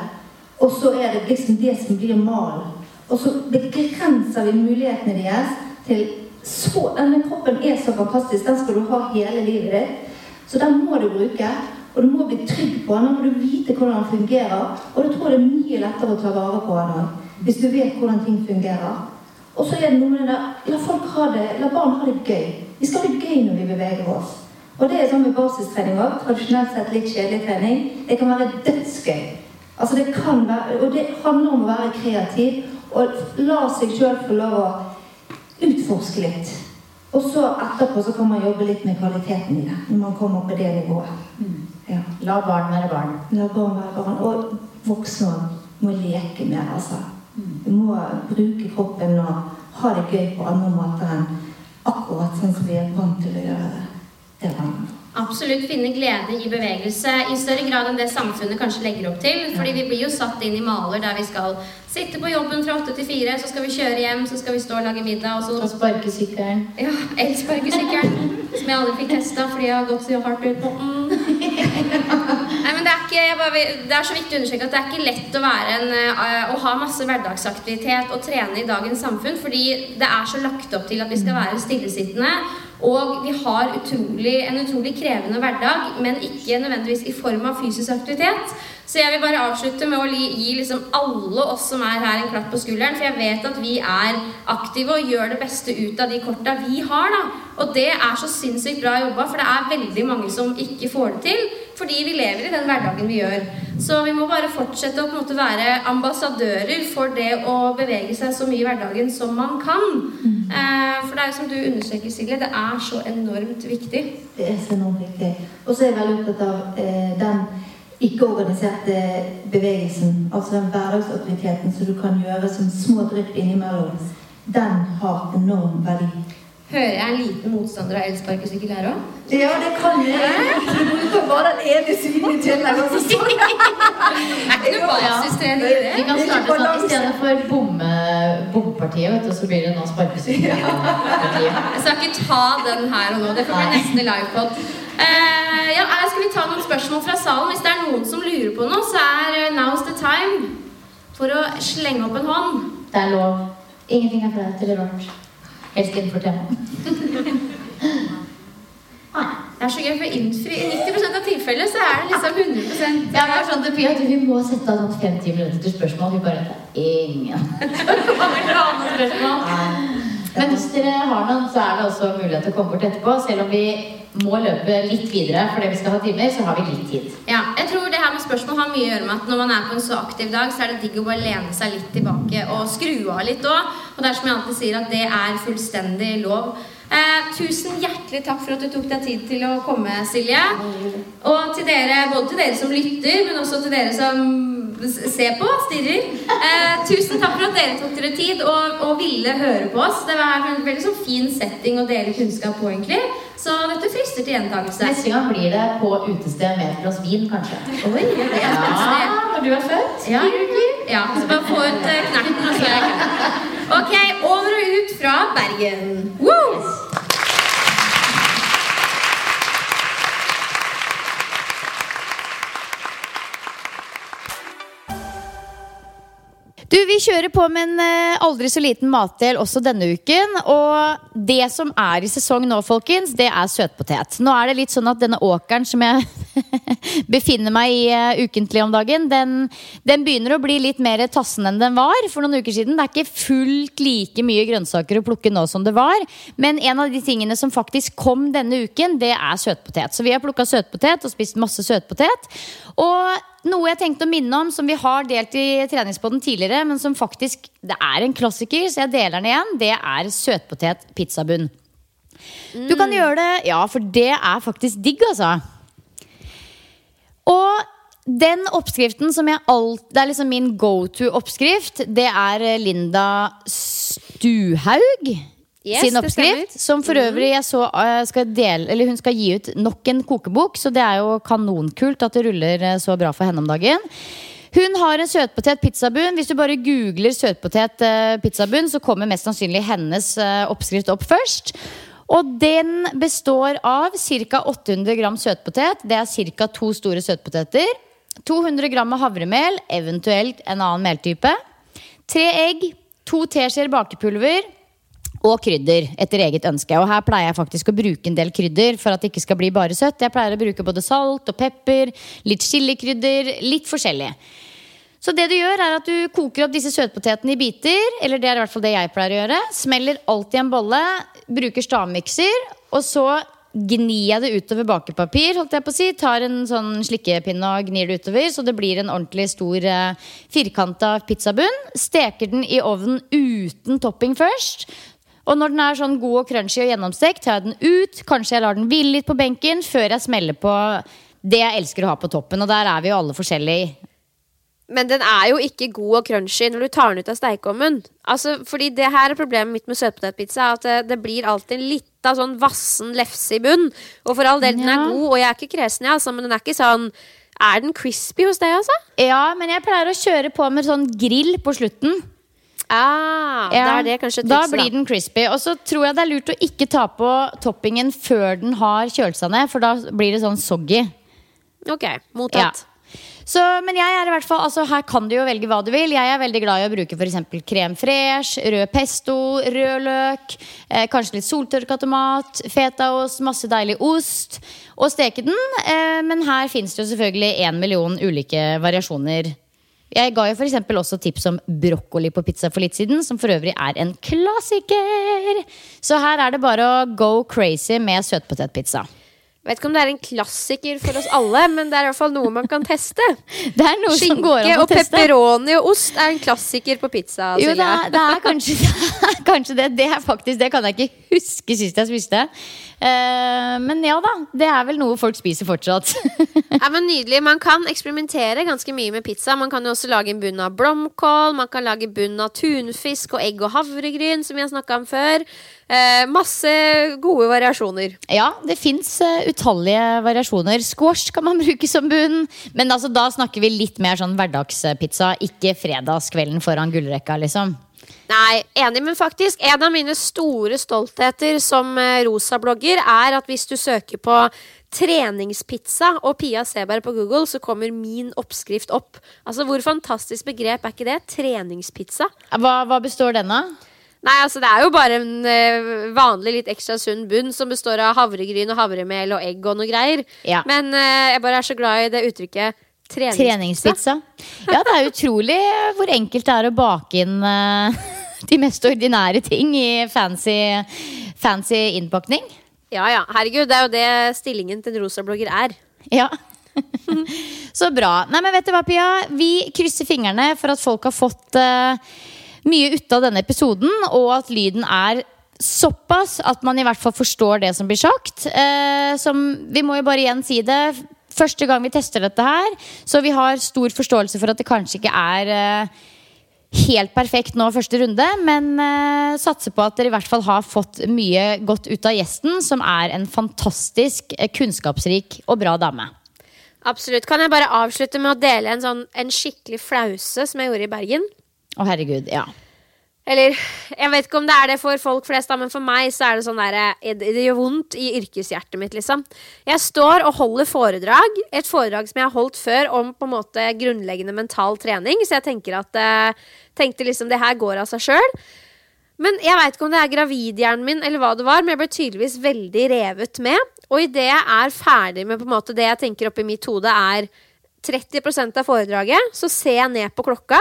Og så er det liksom det som blir malen. Og så begrenser vi mulighetene deres til så Denne kroppen er så fantastisk. Den skal du ha hele livet ditt. Så den må du bruke. Og du må bli trygg på den. du må vite hvordan den fungerer. Og da tror jeg det er mye lettere å ta vare på den. Hvis du vet hvordan ting fungerer. Og så er det noe med det der La folk ha det, la barn ha det gøy. Vi skal ha det gøy når vi beveger oss. Og det er sånn med basistrening òg. Tradisjonelt sett litt kjedelig trening. Det kan være dødsgøy. Altså det kan være, Og det handler om å være kreativ og la seg sjøl få lov å utforske litt. Og så etterpå så kan man jobbe litt med kvaliteten i det. Når man kommer på det nivået. Ja. La barn være barn. La barn være barn. Og voksne må leke mer, altså. Vi må bruke kroppen og ha det gøy på andre måter enn akkurat sånn som vi er vant til å gjøre det. Det. Absolutt finne glede i bevegelse i større grad enn det samfunnet kanskje legger opp til. Fordi vi blir jo satt inn i maler der vi skal sitte på jobben fra åtte til fire, så skal vi kjøre hjem, så skal vi stå og lage middag, og så Og sparkesykkelen. Ja, elsparkesykkelen. Som jeg aldri fikk testa fordi jeg har gått så hardt ut på den. ikke, vil- det er så viktig å understreke at det er ikke lett å, en, eh, å ha masse hverdagsaktivitet og trene i dagens samfunn, fordi det er så lagt opp til at vi skal være stillesittende. Og vi har utrolig, en utrolig krevende hverdag, men ikke nødvendigvis i form av fysisk aktivitet. Så jeg vil bare avslutte med å gi liksom alle oss som er her, en klapp på skulderen. For jeg vet at vi er aktive og gjør det beste ut av de korta vi har. da. Og det er så sinnssykt bra jobba, for det er veldig mange som ikke får det til. Fordi vi lever i den hverdagen vi gjør. Så vi må bare fortsette å på en måte være ambassadører for det å bevege seg så mye i hverdagen som man kan. Eh, for det er jo som du understreker, Silje, det er så enormt viktig. Det er så enormt viktig. Og så er jeg veldig opptatt av eh, den ikke-organiserte bevegelsen. Altså den hverdagsaktiviteten som du kan gjøre som små drypp innimellom. Den har enorm verdi. Hører jeg en liten motstander av elsparkesykkel her òg? Ja, det kan jeg. Du var den ene siden i tillegg. og så står det- Er ikke noe basistrening i det? Vi kan starte sånn i stedet for bomme, bompartiet, vet du, så blir det nå sparkesykkelpartiet. Jeg skal ikke ta den her og nå. Det får bli nesten i livepod. Eh, ja, skal vi ta noen spørsmål fra salen? Hvis det er noen som lurer på noe, så er eh, now's the time for å slenge opp en hånd. Det er lov. Ingenting er flaut eller rart. Helst innenfor temaet. Det er så gøy, for innfri, i 90% av tilfellet så er det liksom 100 Ja, det er sånn til Pia at Vi må sette av sånn 50 minutter til spørsmål. Vi bare Ingen. Kommer det noen spørsmål. Men hvis dere har noen, så er det også mulighet til å komme bort etterpå. Selv om vi må løpe litt videre fordi vi skal ha timer, så har vi litt tid. Ja, jeg tror det her med spørsmål har mye å gjøre med at når man er på en så aktiv dag, så er det digg å bare lene seg litt tilbake og skru av litt òg. Og det er som jeg alltid sier, at det er fullstendig lov. Eh, tusen hjertelig takk for at du tok deg tid til å komme, Silje. Og til dere, både til dere som lytter, men også til dere som s- ser på, stirrer. Eh, tusen takk for at dere tok dere tid og, og ville høre på oss. Det var en veldig sånn fin setting å dele kunnskap på, egentlig. Så dette frister til gjentakelse. Neste gang blir det på utested med et glass vin, kanskje. Oi, det er Ja, når du er født. Ja, ja så bare få ut eh, knerten, og så er jeg klar. Ok, over og ut fra Bergen. Woo! Du, Vi kjører på med en eh, aldri så liten matdel også denne uken. Og det som er i sesong nå, folkens, det er søtpotet. Nå er det litt sånn at denne åkeren som jeg befinner meg i eh, ukentlig om dagen, den, den begynner å bli litt mer tassen enn den var for noen uker siden. Det er ikke fullt like mye grønnsaker å plukke nå som det var. Men en av de tingene som faktisk kom denne uken, det er søtpotet. Så vi har plukka søtpotet og spist masse søtpotet. Og noe jeg tenkte å minne om, som vi har delt i treningspodden tidligere, men som faktisk det er en klassiker, så jeg deler den igjen, det er søtpotet pizzabunn. Du kan gjøre det Ja, for det er faktisk digg, altså. Og den oppskriften som jeg alt, Det er liksom min go to-oppskrift. Det er eh, Linda Stuhaug Yes, sin oppskrift. Som for øvrig jeg så eh, skal dele, eller hun skal gi ut nok en kokebok, så det er jo kanonkult at det ruller eh, så bra for henne om dagen. Hun har en søtpotet pizzabunn. Hvis du bare googler søtpotet eh, pizzabunn, så kommer mest sannsynlig hennes oppskrift opp først. Og den består av ca. 800 gram søtpotet. Det er ca. to store søtpoteter. 200 gram havremel, eventuelt en annen meltype. Tre egg, to teskjeer bakepulver og krydder etter eget ønske. Og her pleier jeg faktisk å bruke en del krydder for at det ikke skal bli bare søtt. Jeg pleier å bruke både salt og pepper, litt chilikrydder, litt forskjellig. Så det du gjør er at du koker opp disse søtpotetene i biter, eller det er i hvert fall det jeg pleier å gjøre. Smeller alt i en bolle, bruker stavmikser, og så gnir jeg det utover bakepapir, holdt jeg på å si. Tar en sånn slikkepinne og gnir det utover, så det blir en ordentlig stor eh, firkanta pizzabunn. Steker den i ovnen uten topping først. Og når den er sånn god og crunchy og gjennomstekt, tar jeg den ut. Kanskje jeg lar den hvile litt på benken før jeg smeller på det jeg elsker å ha på toppen. Og der er vi jo alle forskjellige. Men den er jo ikke god og crunchy når du tar den ut av stekeovnen. Altså, fordi det her er problemet mitt med søtpotetpizza. At det, det blir alltid litt av sånn vassen lefse i bunn. Og for all del, den er Ja. god, og jeg er ikke kresen, jeg, altså, men den er ikke sånn Er den crispy hos deg, altså? Ja, men jeg pleier å kjøre på med sånn grill på slutten. Ah, Da Ja, er det kanskje da trikset, blir den crispy. Og så tror jeg det er lurt å ikke ta på toppingen før den har kjølt seg ned, for da blir det sånn soggy. Ok, mottatt. Så, men jeg er i hvert fall, altså her kan du jo velge hva du vil. Jeg er veldig glad i å bruke f.eks. krem fresh, rød pesto, rød løk, eh, kanskje litt soltørka tomat, fetaost, masse deilig ost. Og steke den. Eh, men her fins det jo selvfølgelig én million ulike variasjoner. Jeg ga jo for eksempel også tips om brokkoli på pizza for litt siden, som for øvrig er en klassiker. Så her er det bare å go crazy med søtpotetpizza. Vet ikke om det er en klassiker for oss alle, men det er i hvert fall noe man kan teste. Det er noe som går an å og teste. pepperoni og ost er en klassiker på pizza. Jo, det er, det er kanskje, det er kanskje det. Det er faktisk Det kan jeg ikke huske sist jeg spiste. Eh, men ja da. Det er vel noe folk spiser fortsatt. Ja, men Nydelig. Man kan eksperimentere ganske mye med pizza. Man kan jo også lage en bunn av blomkål, man kan lage bunn av tunfisk og egg og havregryn, som vi har snakka om før. Eh, masse gode variasjoner. ja, det fins utallige variasjoner. Squash kan man bruke som bunn. Men altså, da snakker vi litt mer sånn hverdagspizza, ikke fredagskvelden foran gullrekka, liksom. Nei, enig, men faktisk En av mine store stoltheter som eh, rosa-blogger er at hvis du søker på treningspizza og Pia Seberg på Google, så kommer min oppskrift opp. Altså, Hvor fantastisk begrep er ikke det? Treningspizza. Hva, hva består den av? Nei, altså Det er jo bare en uh, vanlig, litt ekstra sunn bunn som består av havregryn og havremel og egg og noe greier. Ja. Men uh, jeg bare er så glad i det uttrykket treningspizza. Treningspizza. Ja, det er utrolig hvor enkelt det er å bake inn eh, de mest ordinære ting i fancy, fancy innpakning. Ja, ja. Herregud, det er jo det stillingen til en rosa-blogger er. Ja. Så bra. Nei, men vet du hva, Pia? Vi krysser fingrene for at folk har fått uh, mye ut av denne episoden, og at lyden er såpass at man i hvert fall forstår det som blir sagt. Uh, som, vi må jo bare igjen si det. Første gang vi tester dette her, så vi har stor forståelse for at det kanskje ikke er eh, helt perfekt nå første runde, men uh, satser på at dere i hvert fall har fått mye godt ut av gjesten, som er en fantastisk eh, kunnskapsrik og bra dame. Absolutt. Kan jeg bare avslutte med å dele en, sånn, en skikkelig flause som jeg gjorde i Bergen? Å, herregud. Ja. Eller jeg vet ikke om det er det for folk flest, men for meg så er det sånn der, eh, det gjør vondt i yrkeshjertet mitt, liksom. Jeg står og holder foredrag, et foredrag som jeg har holdt før om på en måte grunnleggende mental trening, så jeg tenker at eh, tenkte liksom det her går av seg sjøl. Men jeg veit ikke om det er gravidhjernen min eller hva det var, men jeg ble tydeligvis veldig revet med. Og idet jeg er ferdig med på en måte det jeg tenker oppi mitt hode er 30% av foredraget, så ser jeg ned på klokka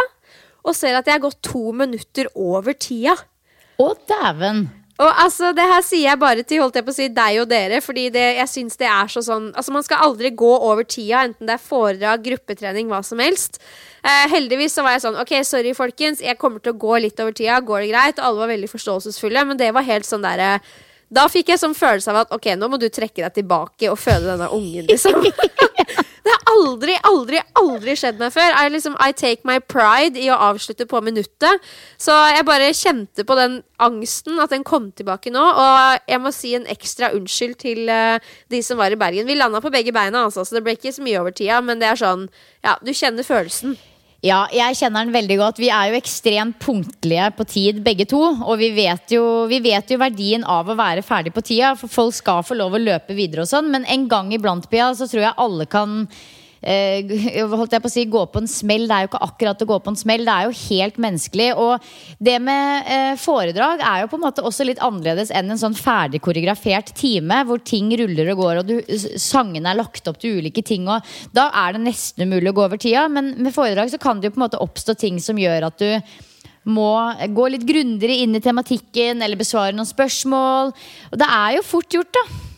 og ser at jeg har gått to minutter over tida. Å, dæven. Og altså, Det her sier jeg bare til holdt jeg på å si deg og dere, fordi det, jeg syns det er så sånn Altså, Man skal aldri gå over tida, enten det er foredrag, gruppetrening, hva som helst. Eh, heldigvis så var jeg sånn OK, sorry, folkens, jeg kommer til å gå litt over tida. Går det greit? Og alle var veldig forståelsesfulle, men det var helt sånn derre da fikk jeg sånn følelse av at ok, nå må du trekke deg tilbake og føde denne ungen, liksom. aldri, aldri, aldri skjedd meg før. I, liksom, I take my pride i å avslutte på minuttet. Så jeg bare kjente på den angsten, at den kom tilbake nå. Og jeg må si en ekstra unnskyld til uh, de som var i Bergen. Vi landa på begge beina, altså, så det ble ikke så mye over tida, men det er sånn Ja, du kjenner følelsen. Ja, jeg kjenner den veldig godt. Vi er jo ekstremt punktlige på tid, begge to. Og vi vet, jo, vi vet jo verdien av å være ferdig på tida, for folk skal få lov å løpe videre og sånn. Men en gang iblant, Pia, så tror jeg alle kan holdt jeg på å si, gå på en smell. Det er jo ikke akkurat å gå på en smell, det er jo helt menneskelig. Og det med eh, foredrag er jo på en måte også litt annerledes enn en sånn ferdig koreografert time hvor ting ruller og går, og du, sangene er lagt opp til ulike ting. Og da er det nesten umulig å gå over tida. Men med foredrag så kan det jo på en måte oppstå ting som gjør at du må gå litt grundigere inn i tematikken eller besvare noen spørsmål. Og det er jo fort gjort, da.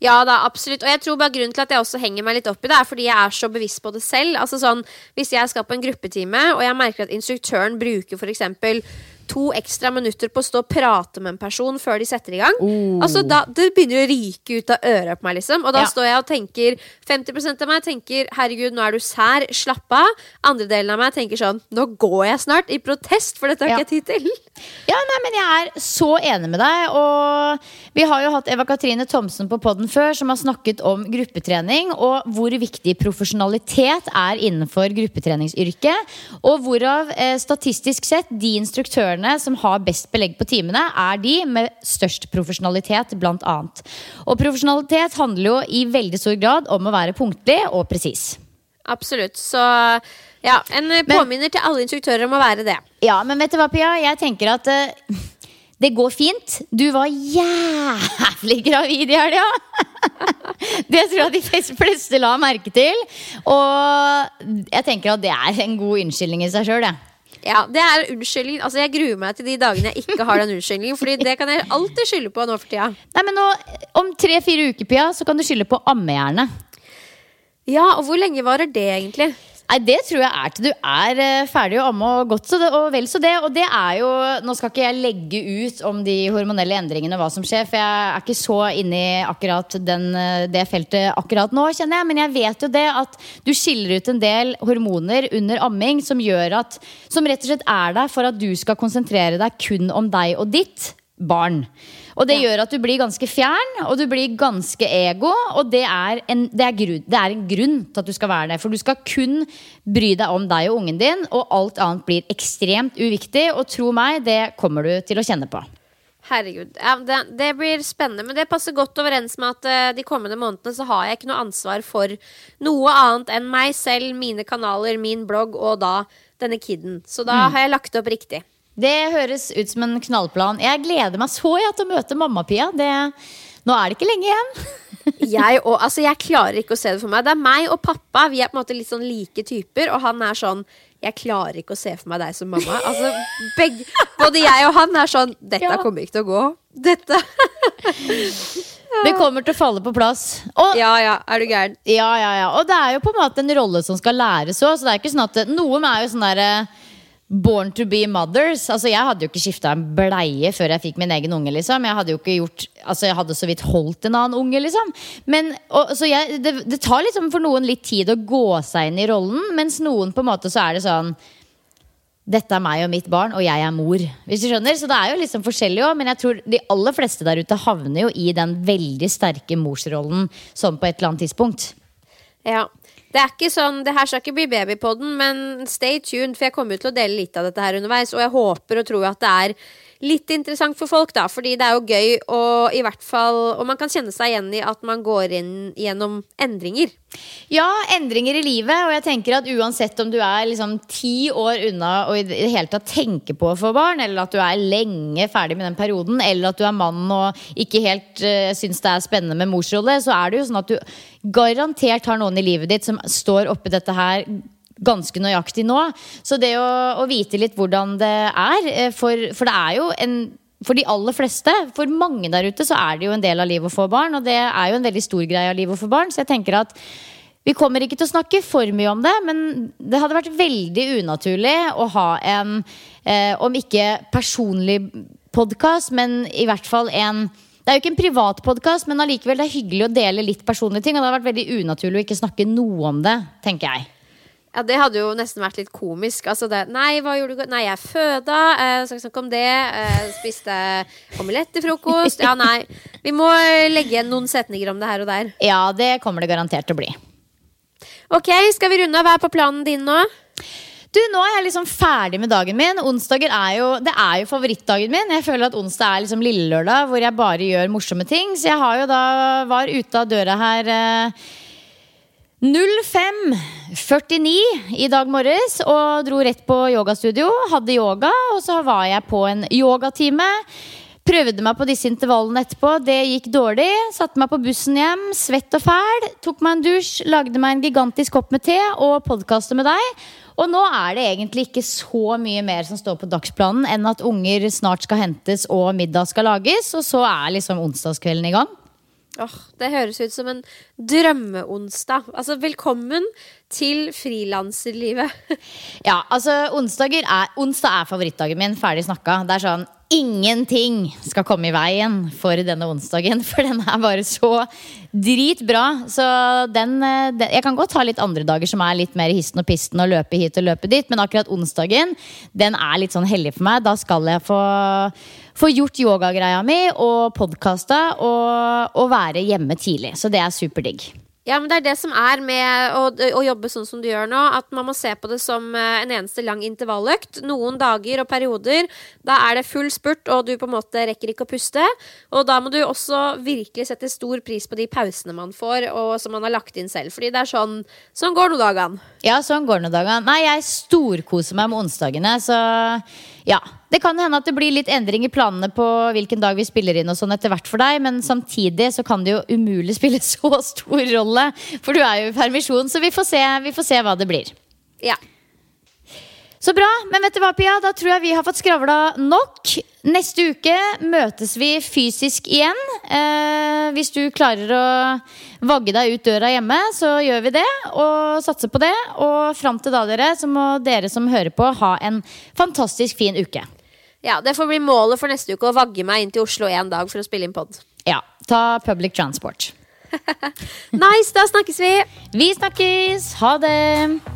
Ja da, absolutt. Og jeg tror bare grunnen til at jeg også henger meg litt opp i det, er fordi jeg er så bevisst på det selv. Altså sånn, Hvis jeg skal på en gruppetime, og jeg merker at instruktøren bruker eksempel to ekstra minutter på å stå og prate med en person før de setter i gang. Oh. Altså da, Det begynner å ryke ut av øret på meg, liksom. Og da Ja. står jeg og tenker 50% av meg tenker 'herregud, nå er du sær, slapp av'. Andre delen av meg tenker sånn 'nå går jeg snart', i protest, for dette har Ja. ikke jeg tid til. Ja, nei, men Jeg er så enig med deg. Og Vi har jo hatt Eva Katrine Thomsen på podden før, som har snakket om gruppetrening og hvor viktig profesjonalitet er innenfor gruppetreningsyrket. Og hvorav eh, statistisk sett de instruktørene som har best belegg på timene, er de med størst profesjonalitet, blant annet. Og profesjonalitet handler jo i veldig stor grad om å være punktlig og presis. Absolutt. Så ja, en påminner påminner til alle instruktører om å være det. Ja, men vet du hva, Pia? Jeg tenker at uh, det går fint. Du var jævlig gravid i helga! det tror jeg de fleste- la merke til. Og jeg tenker at det er en god unnskyldning i seg sjøl, Ja, det er unnskyldning. Altså, Jeg gruer meg til de dagene jeg ikke har den unnskyldningen. Fordi det kan jeg alltid skylde på nå for tida. Nei, men nå, Om tre-fire uker, Pia, så kan du skylde på ammehjerne. Ja, og hvor lenge varer det egentlig? Nei, Det tror jeg er til du er eh, ferdig å amme og godt så det, og vel så det. Og det er jo Nå skal ikke jeg legge ut om de hormonelle endringene og hva som skjer, for jeg er ikke så inne i akkurat den, eh, det feltet akkurat nå, kjenner jeg. Men jeg vet jo det at du skiller ut en del hormoner under amming som gjør at Som rett og slett er der for at du skal konsentrere deg kun om deg og ditt barn. Og det gjør at du blir ganske fjern, og du blir ganske ego. Og det er, en, det, er grunn, det er en grunn til at du skal være det. For du skal kun bry deg om deg og ungen din, og alt annet blir ekstremt uviktig. Og tro meg, det kommer du til å kjenne på. Herregud. Ja, det, det blir spennende. Men det passer godt overens med at uh, de kommende månedene så har jeg ikke noe ansvar for noe annet enn meg selv, mine kanaler, min blogg og da denne kiden. Så da Mm. har jeg lagt opp riktig. Det høres ut som en knallplan. Jeg gleder meg så ja, til å møte mamma-Pia. Nå er det ikke lenge igjen. jeg, og, altså, jeg klarer ikke å se det for meg. Det er meg og pappa. Vi er på en måte litt sånn like typer. Og han er sånn Jeg klarer ikke å se for meg deg som mamma. Altså, begge, både jeg og han er sånn Dette Ja. kommer ikke til å gå. Dette Det kommer til å falle på plass. Og, Ja ja, er du gæren? ja, ja, ja. Og det er jo på en måte en rolle som skal læres òg. Så det er ikke sånn at noen er jo sånn derre Born to be mothers. Altså Jeg hadde jo ikke skifta en bleie før jeg fikk min egen unge. liksom Jeg hadde jo ikke gjort Altså jeg hadde så vidt holdt en annen unge. liksom Men og, Så jeg, det, det tar liksom for noen litt tid å gå seg inn i rollen, mens noen på en måte så er det sånn dette er meg og mitt barn, og jeg er mor. Hvis du skjønner, Så det er jo liksom forskjellig òg, men jeg tror de aller fleste der ute havner jo i den veldig sterke morsrollen sånn på et eller annet tidspunkt. Ja. Det er ikke sånn, det her skal ikke bli babypodden, men stay tuned, for jeg kommer til å dele litt av dette her underveis. Og jeg håper og tror at det er litt interessant for folk, da. Fordi det er jo gøy, og i hvert fall Og man kan kjenne seg igjen i at man går inn gjennom endringer. Ja, endringer i livet. Og jeg tenker at uansett om du er liksom ti år unna og i det hele tatt tenker på å få barn, eller at du er lenge ferdig med den perioden, eller at du er mann og ikke helt uh, syns det er spennende med morsrolle, så er det jo sånn at du garantert har noen i livet ditt som står oppi dette her ganske nøyaktig nå. Så det å, å vite litt hvordan det er eh, for, for, det er jo en for de aller fleste, for mange der ute, så er det jo en del av livet å få barn. Og det er jo en veldig stor greie av livet å få barn. Så jeg tenker at vi kommer ikke til å snakke for mye om det, men det hadde vært veldig unaturlig å ha en, eh, om ikke personlig podkast, men i hvert fall en det er jo ikke en privat podkast, men allikevel det er hyggelig å dele litt personlige ting. Og det har vært veldig unaturlig å ikke snakke noe om det, tenker jeg. Ja, det hadde jo nesten vært litt komisk. Altså det, nei, hva gjorde du Nei, jeg føda. Eh, skal snakke om det. Eh, spiste omelett til frokost. Ja, nei. Vi må legge igjen noen setninger om det her og der. Ja, det kommer det garantert til å bli. Ok, skal vi runde av? Hva er på planen din nå? Du, Nå er jeg liksom ferdig med dagen min. Onsdager er jo, det er jo favorittdagen min. Jeg føler at onsdag er liksom lille lørdag, hvor jeg bare gjør morsomme ting. Så jeg har jo da var ute av døra her eh, 05.49 i dag morges og dro rett på yogastudio. Hadde yoga, og så var jeg på en yogatime. Prøvde meg på disse intervallene etterpå. Det gikk dårlig. Satte meg på bussen hjem, svett og fæl. Tok meg en dusj, lagde meg en gigantisk kopp med te og podkastet med deg. Og nå er det egentlig ikke så mye mer som står på dagsplanen enn at unger snart skal hentes og middag skal lages, og så er liksom onsdagskvelden i gang. Oh, det høres ut som en drømmeonsdag. Altså, velkommen til frilanserlivet. ja, altså, onsdager er, onsdag er favorittdagen min. Ferdig snakka. Det er sånn Ingenting skal komme i veien for denne onsdagen, for den er bare så dritbra. Så den, eh, den, Jeg kan godt ha litt andre dager som er litt mer histen og pisten og løpe hit og løpe dit, men akkurat onsdagen, den er litt sånn hellig for meg. Da skal jeg få få gjort yogagreia mi og podkasta og, og være hjemme tidlig. Så det er superdigg. Ja, men det er det som er med å, å, jobbe sånn som du gjør nå, at man må se på det som eh, en eneste lang intervalløkt. Noen dager og perioder, da er det full spurt, og du på en måte rekker ikke å puste. Og da må du også virkelig sette stor pris på de pausene man får, og som man har lagt inn selv. Fordi det er sånn Sånn går nå dagene. Ja, sånn går nå dagene. Nei, jeg storkoser meg med onsdagene, så ja. Det kan hende at det blir litt endring i planene på hvilken dag vi spiller inn og sånn etter hvert for deg, men samtidig så kan det jo umulig spille så stor rolle, for du er jo i permisjon, så vi får se, vi får se hva det blir. Ja. Så bra. Men vet du hva, Pia? Da tror jeg vi har fått skravla nok. Neste uke møtes vi fysisk igjen. Eh, hvis du klarer å vagge deg ut døra hjemme, så gjør vi det. Og satser på det. Og fram til da, dere, så må dere som hører på, ha en fantastisk fin uke. Ja, Det får bli målet for neste uke å vagge meg inn til Oslo en dag for å spille inn pod. Ja. Ta public transport. nice, da snakkes vi. Vi snakkes. Ha det.